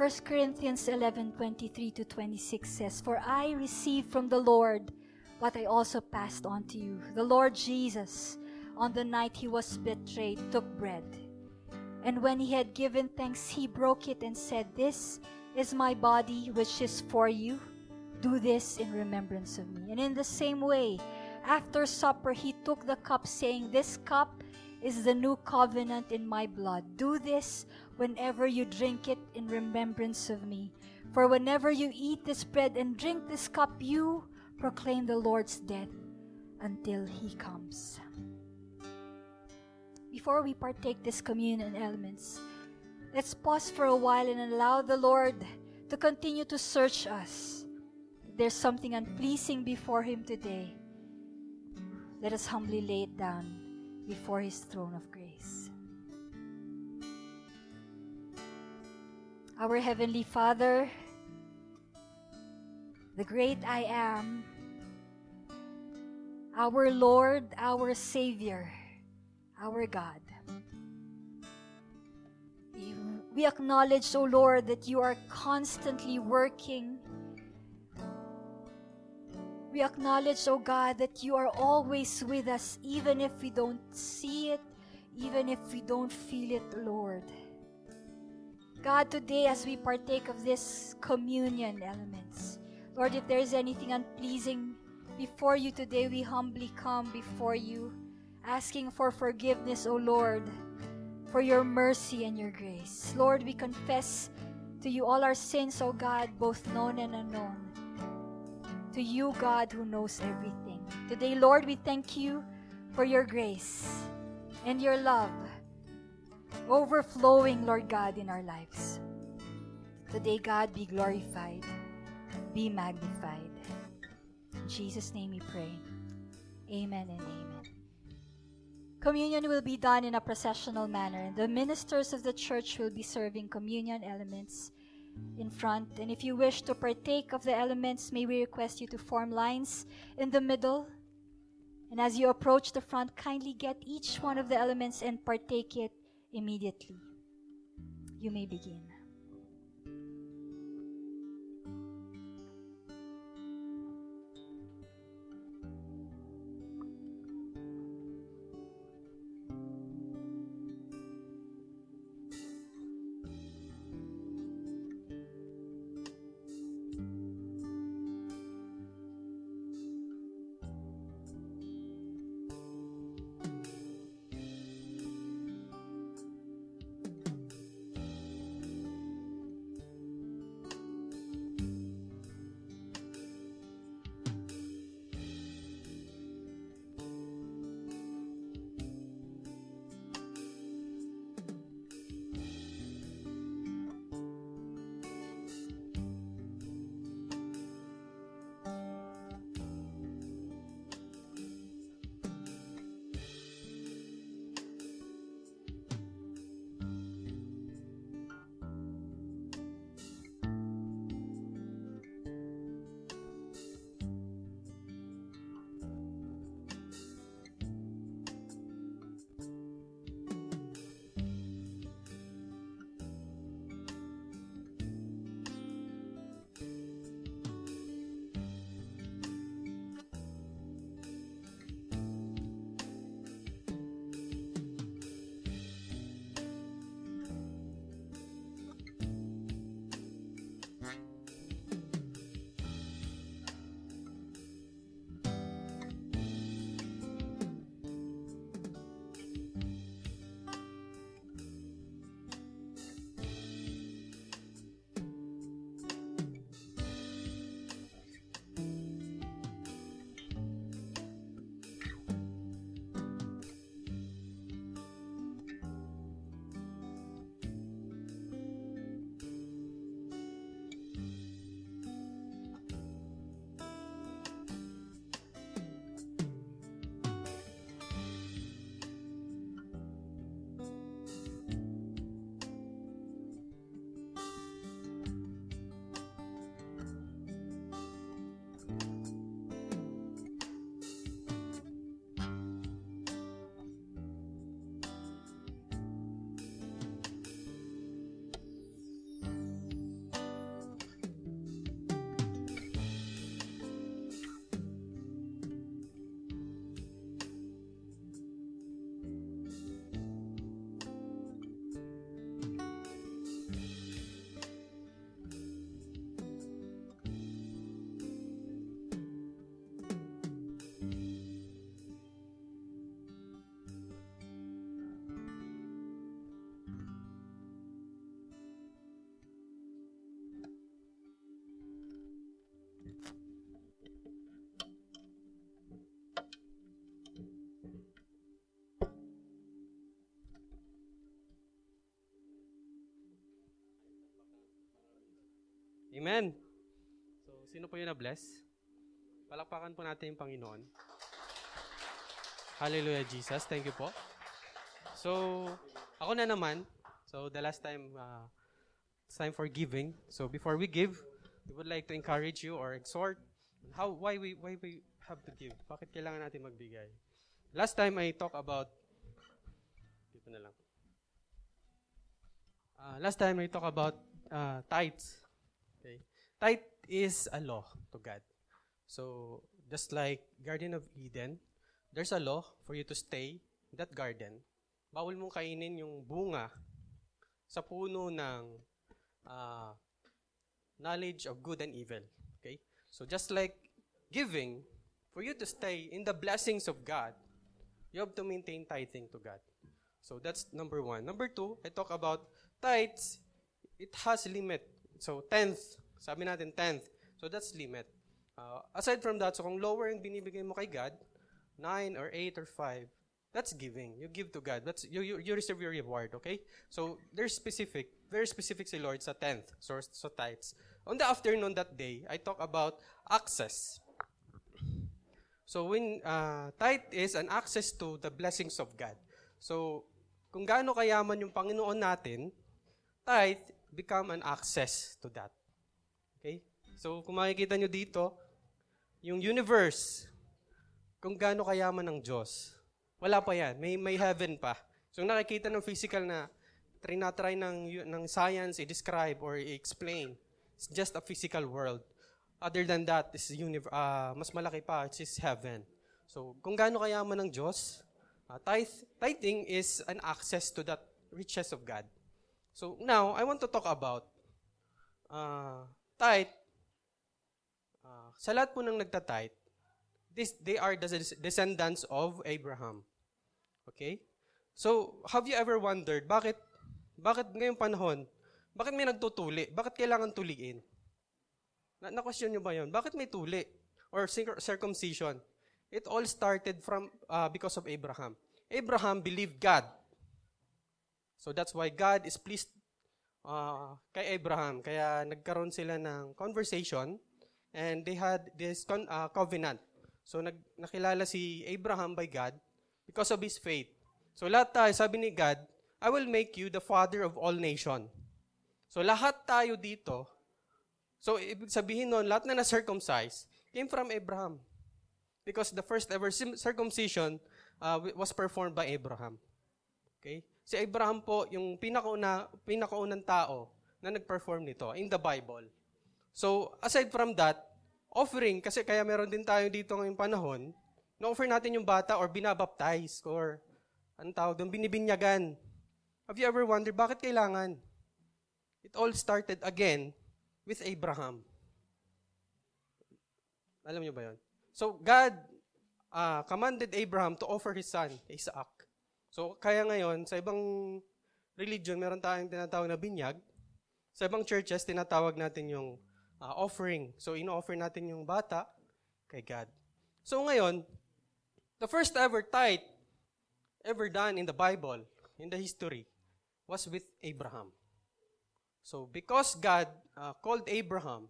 1 Corinthians 11 23 to 26 says, For I received from the Lord what I also passed on to you. The Lord Jesus, on the night he was betrayed, took bread. And when he had given thanks, he broke it and said, This is my body, which is for you. Do this in remembrance of me. And in the same way, after supper, he took the cup, saying, This cup is the new covenant in my blood. Do this whenever you drink it in remembrance of me. For whenever you eat this bread and drink this cup, you proclaim the Lord's death until he comes. Before we partake this communion elements, let's pause for a while and allow the Lord to continue to search us. If there's something unpleasing before him today, let us humbly lay it down before his throne of grace. Our Heavenly Father, the great I am, our Lord, our Savior, our God. We acknowledge, O Lord, that you are constantly working. We acknowledge, O God, that you are always with us, even if we don't see it, even if we don't feel it, Lord. God, today as we partake of this communion elements, Lord, if there is anything unpleasing before you today, we humbly come before you, asking for forgiveness, O Lord, for your mercy and your grace. Lord, we confess to you all our sins, O God, both known and unknown. To you, God, who knows everything. Today, Lord, we thank you for your grace and your love overflowing, Lord God, in our lives. Today, God, be glorified, be magnified. In Jesus' name we pray. Amen and amen. Communion will be done in a processional manner. The ministers of the church will be serving communion elements in front. And if you wish to partake of the elements, may we request you to form lines in the middle. And as you approach the front, kindly get each one of the elements and partake it immediately. You may begin. Amen. So, sino po yung na-bless? Palakpakan po natin yung Panginoon. Hallelujah, Jesus. Thank you po. So, ako na naman. So, the last time, uh, it's time for giving. So, before we give, we would like to encourage you or exhort how why we why we have to give. Bakit kailangan natin magbigay? Last time I talk about dito na lang. Uh, last time I talk about uh, tithes. Okay. Tithe is a law to God. So, just like Garden of Eden, there's a law for you to stay in that garden. Bawal mong kainin yung bunga sa puno ng uh, knowledge of good and evil. Okay? So just like giving, for you to stay in the blessings of God, you have to maintain tithing to God. So that's number one. Number two, I talk about tithes. It has limit. So tenth, sabi natin tenth. So that's limit. Uh, aside from that, so kung lower yung binibigay mo kay God, 9 or 8 or 5, that's giving. You give to God. That's you, you, you receive your reward, okay? So, there's specific, very specific si Lord sa 10th, so, so tithes. On the afternoon that day, I talk about access. So, when uh, tithe is an access to the blessings of God. So, kung gaano kayaman yung Panginoon natin, tithe become an access to that. Okay? So, kung makikita nyo dito, yung universe, kung gaano kayaman ng Diyos. Wala pa yan. May, may heaven pa. So nakikita ng physical na trinatry ng, ng science i-describe or i-explain. It's just a physical world. Other than that, is universe, uh, mas malaki pa, it's is heaven. So kung gaano kayaman ng Diyos, uh, tithe, tithing is an access to that riches of God. So now, I want to talk about uh, tithe. Uh, sa lahat po ng nagtatithe, this, they are the descendants of Abraham. Okay? So, have you ever wondered, bakit, bakit ngayong panahon, bakit may nagtutuli? Bakit kailangan tuliin? Na, na-question nyo ba yun? Bakit may tuli? Or circumcision? It all started from, uh, because of Abraham. Abraham believed God. So that's why God is pleased uh, kay Abraham. Kaya nagkaroon sila ng conversation and they had this con- uh, covenant. So nag, nakilala si Abraham by God because of his faith. So lahat tayo, sabi ni God, I will make you the father of all nation. So lahat tayo dito, so ibig sabihin nun, lahat na na-circumcise came from Abraham. Because the first ever circumcision uh, was performed by Abraham. Okay? Si Abraham po, yung pinakauna, pinakaunang tao na nag-perform nito in the Bible. So, aside from that, offering, kasi kaya meron din tayo dito ngayong panahon, na-offer natin yung bata or binabaptize or anong tawag doon, binibinyagan. Have you ever wondered, bakit kailangan? It all started again with Abraham. Alam niyo ba yon? So, God uh, commanded Abraham to offer his son, Isaac. So, kaya ngayon, sa ibang religion, meron tayong tinatawag na binyag. Sa ibang churches, tinatawag natin yung uh, offering. So, ino-offer natin yung bata kay God. So, ngayon, the first ever tithe ever done in the Bible, in the history, was with Abraham. So, because God uh, called Abraham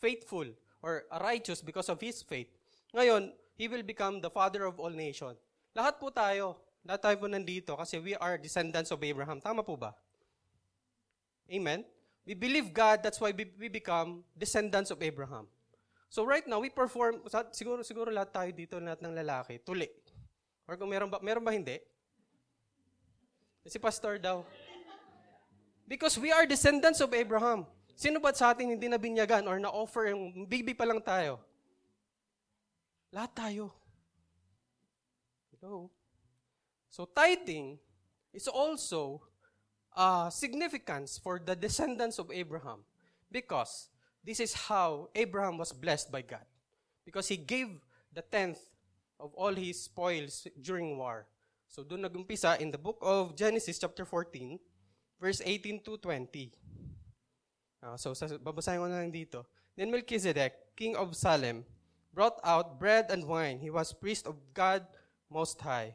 faithful or righteous because of his faith, ngayon, he will become the father of all nations. Lahat po tayo, lahat tayo po nandito kasi we are descendants of Abraham. Tama po ba? Amen? We believe God, that's why we become descendants of Abraham. So right now, we perform, siguro, siguro lahat tayo dito, lahat ng lalaki, tuli. Or kung meron ba, meron ba hindi? Si pastor daw. Because we are descendants of Abraham. Sino ba sa atin hindi nabinyagan or na-offer yung baby pa lang tayo? Lahat tayo. Hello? So tithing is also uh, significance for the descendants of Abraham because this is how Abraham was blessed by God. Because he gave the tenth of all his spoils during war. So doon nagumpisa in the book of Genesis chapter 14, verse 18 to 20. Uh, so babasahin ko na lang dito. Then Melchizedek, king of Salem, brought out bread and wine. He was priest of God Most High.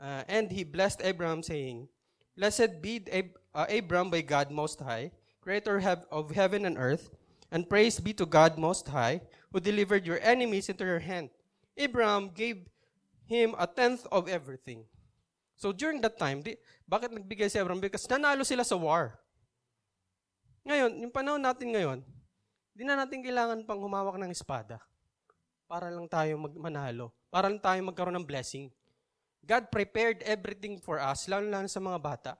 Uh, and he blessed Abraham, saying, Blessed be Ab- uh, Abram by God Most High, creator of heaven and earth. And praise be to God Most High, who delivered your enemies into your hand. Abraham gave him a tenth of everything. So during that time, di, bakit nagbigay si Abraham? Because nanalo sila sa war. Ngayon, yung panahon natin ngayon, di na natin kailangan pang humawak ng espada para lang tayo magmanalo, para lang tayo magkaroon ng blessing. God prepared everything for us, lalo lang sa mga bata.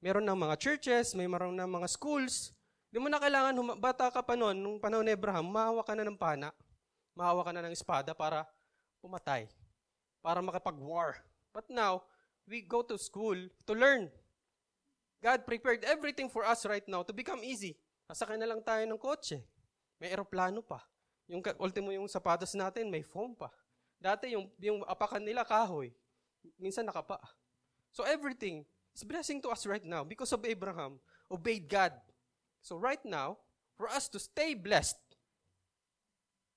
Meron ng mga churches, may meron ng mga schools. Di mo na kailangan, huma- bata ka pa noon, nung panahon ni Abraham, mahawa ka na ng pana, mahawa ka na ng espada para pumatay, para makapag-war. But now, we go to school to learn. God prepared everything for us right now to become easy. Sasakay na lang tayo ng kotse. May eroplano pa. Yung ultimo yung sapatos natin, may foam pa. Dati yung, yung apakan nila kahoy. Minsan nakapa. So everything is blessing to us right now because of Abraham obeyed God. So right now, for us to stay blessed,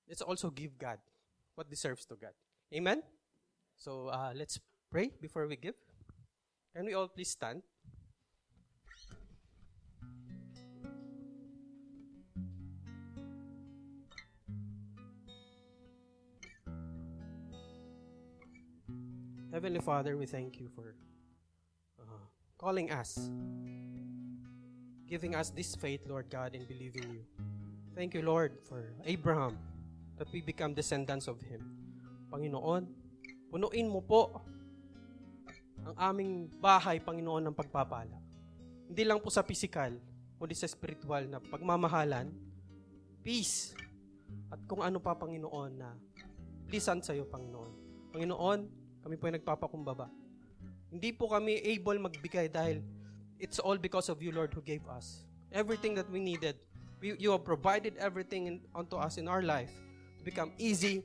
let's also give God what deserves to God. Amen? So uh, let's pray before we give. Can we all please stand? Heavenly Father, we thank you for uh, calling us, giving us this faith, Lord God, in believing you. Thank you, Lord, for Abraham, that we become descendants of him. Panginoon, punuin mo po ang aming bahay, Panginoon, ng pagpapala. Hindi lang po sa physical, kundi sa spiritual na pagmamahalan, peace, at kung ano pa, Panginoon, na pleasant sa iyo, Panginoon. Panginoon, kami po ay nagpapakumbaba. Hindi po kami able magbigay dahil it's all because of you, Lord, who gave us. Everything that we needed, we, you have provided everything in, unto us in our life to become easy.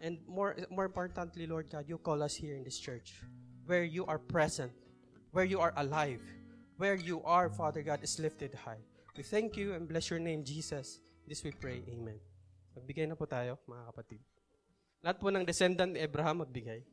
And more, more importantly, Lord God, you call us here in this church where you are present, where you are alive, where you are, Father God, is lifted high. We thank you and bless your name, Jesus. This we pray. Amen. Magbigay na po tayo, mga kapatid. Lahat po ng descendant ni Abraham magbigay.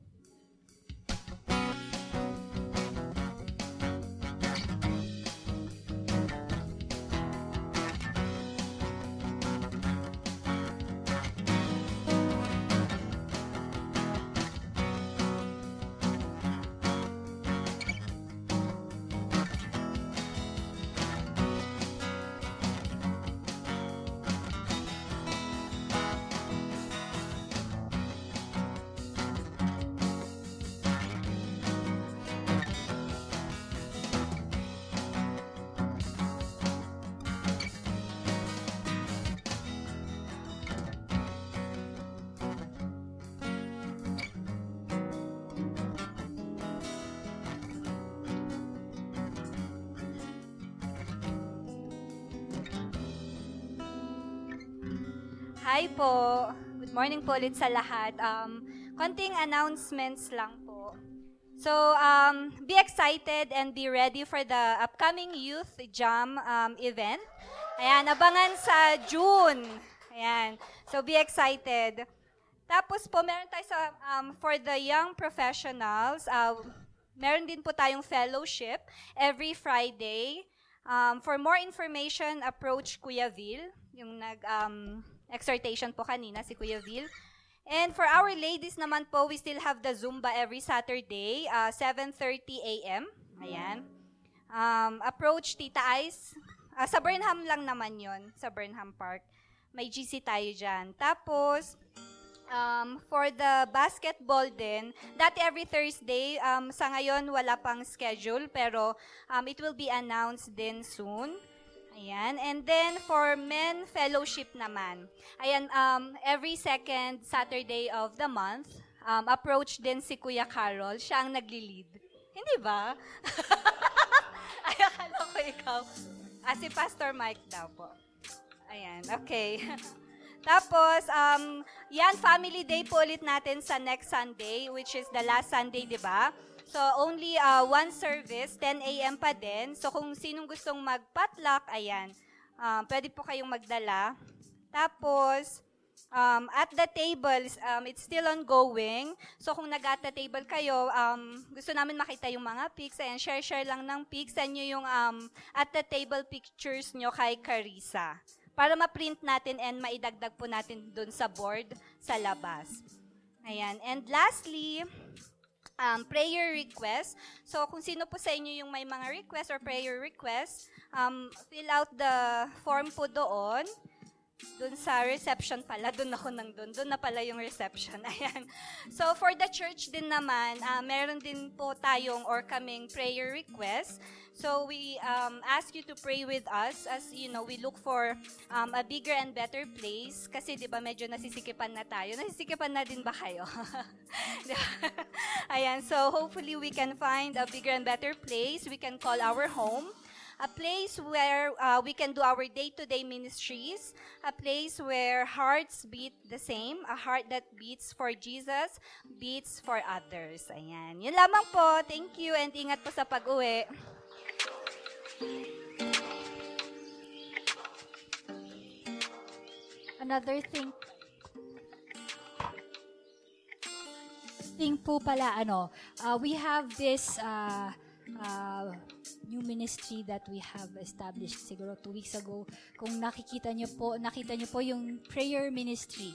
Morning po ulit sa lahat. Um, konting announcements lang po. So, um, be excited and be ready for the upcoming Youth Jam um, event. Ayan, abangan sa June. Ayan. So, be excited. Tapos po, meron tayo sa, um, for the young professionals, uh, meron din po tayong fellowship every Friday. Um, for more information, approach Kuya Vil, yung nag, um, exhortation po kanina, si Kuya Vil. And for our ladies naman po, we still have the Zumba every Saturday, uh, 7.30 a.m. Ayan. Um, approach Tita Ice. Ah, sa Burnham lang naman yon sa Burnham Park. May GC tayo dyan. Tapos, um, for the basketball din, dati every Thursday, um, sa ngayon wala pang schedule, pero um, it will be announced din soon. Ayan. And then, for men fellowship naman. Ayan, um, every second Saturday of the month, um, approach din si Kuya Carol. Siya ang nagli-lead. Hindi ba? Ay, akala ko ikaw. Ah, si Pastor Mike daw po. Ayan, okay. Tapos, um, yan, family day po ulit natin sa next Sunday, which is the last Sunday, di ba? So, only uh, one service, 10 a.m. pa din. So, kung sinong gustong mag-potluck, ayan, um, pwede po kayong magdala. Tapos, um, at the tables, um, it's still ongoing. So, kung nag-at the table kayo, um, gusto namin makita yung mga pics. Ayan, share-share lang ng pics. Send nyo yung um, at the table pictures nyo kay Carissa para ma-print natin and maidagdag po natin dun sa board sa labas. Ayan. And lastly, um, prayer request. So, kung sino po sa inyo yung may mga request or prayer request, um, fill out the form po doon. Doon sa reception pala, doon ako nang doon. Doon na pala yung reception. Ayan. So, for the church din naman, uh, meron din po tayong or kaming prayer request. So, we um, ask you to pray with us as, you know, we look for um, a bigger and better place. Kasi, di ba, medyo nasisikipan na tayo. Nasisikipan na din ba kayo? Ayan. So, hopefully, we can find a bigger and better place. We can call our home a place where uh, we can do our day-to-day ministries, a place where hearts beat the same, a heart that beats for Jesus, beats for others. Ayan. Yun lamang po. Thank you and ingat po sa pag-uwi. Another thing, thing po pala, ano, uh, we have this uh, uh, new ministry that we have established siguro two weeks ago. Kung nakikita niyo po, nakita niyo po yung prayer ministry.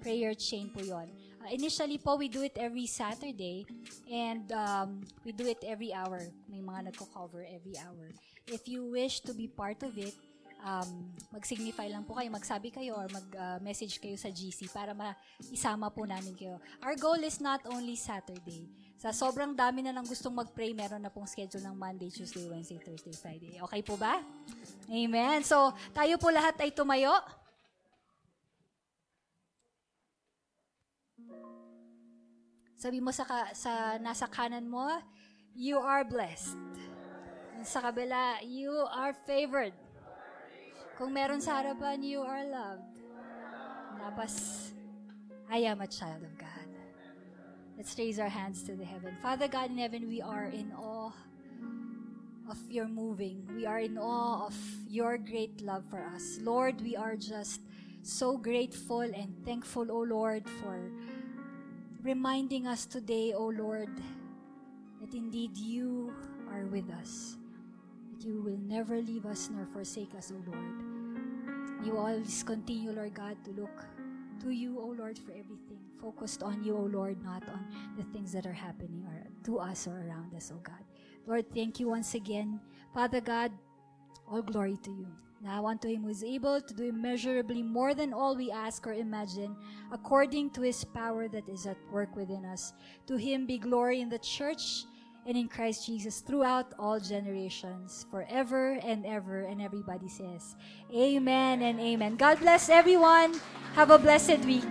Prayer chain po yon. Uh, initially po, we do it every Saturday and um, we do it every hour. May mga nagko-cover every hour. If you wish to be part of it, um, mag-signify lang po kayo, magsabi kayo or mag-message kayo sa GC para ma-isama po namin kayo. Our goal is not only Saturday. Sa sobrang dami na ng gustong mag-pray, meron na pong schedule ng Monday, Tuesday, Wednesday, Thursday, Friday. Okay po ba? Amen. So, tayo po lahat ay tumayo. Sabi mo sa, ka, sa nasa kanan mo, you are blessed. Sa kabila, you are favored. Kung meron sa harapan, you are loved. Tapos, I am a child of God. Let's raise our hands to the heaven. Father God in heaven, we are in awe of your moving. We are in awe of your great love for us. Lord, we are just so grateful and thankful, O Lord, for reminding us today, O Lord, that indeed you are with us. You will never leave us nor forsake us, O Lord. You always continue, Lord God, to look to you, O Lord, for everything. Focused on you, O Lord, not on the things that are happening or to us or around us, O God. Lord, thank you once again. Father God, all glory to you. Now unto him who is able to do immeasurably more than all we ask or imagine, according to his power that is at work within us. To him be glory in the church and in Christ Jesus throughout all generations, forever and ever. And everybody says, Amen and Amen. God bless everyone. Have a blessed week.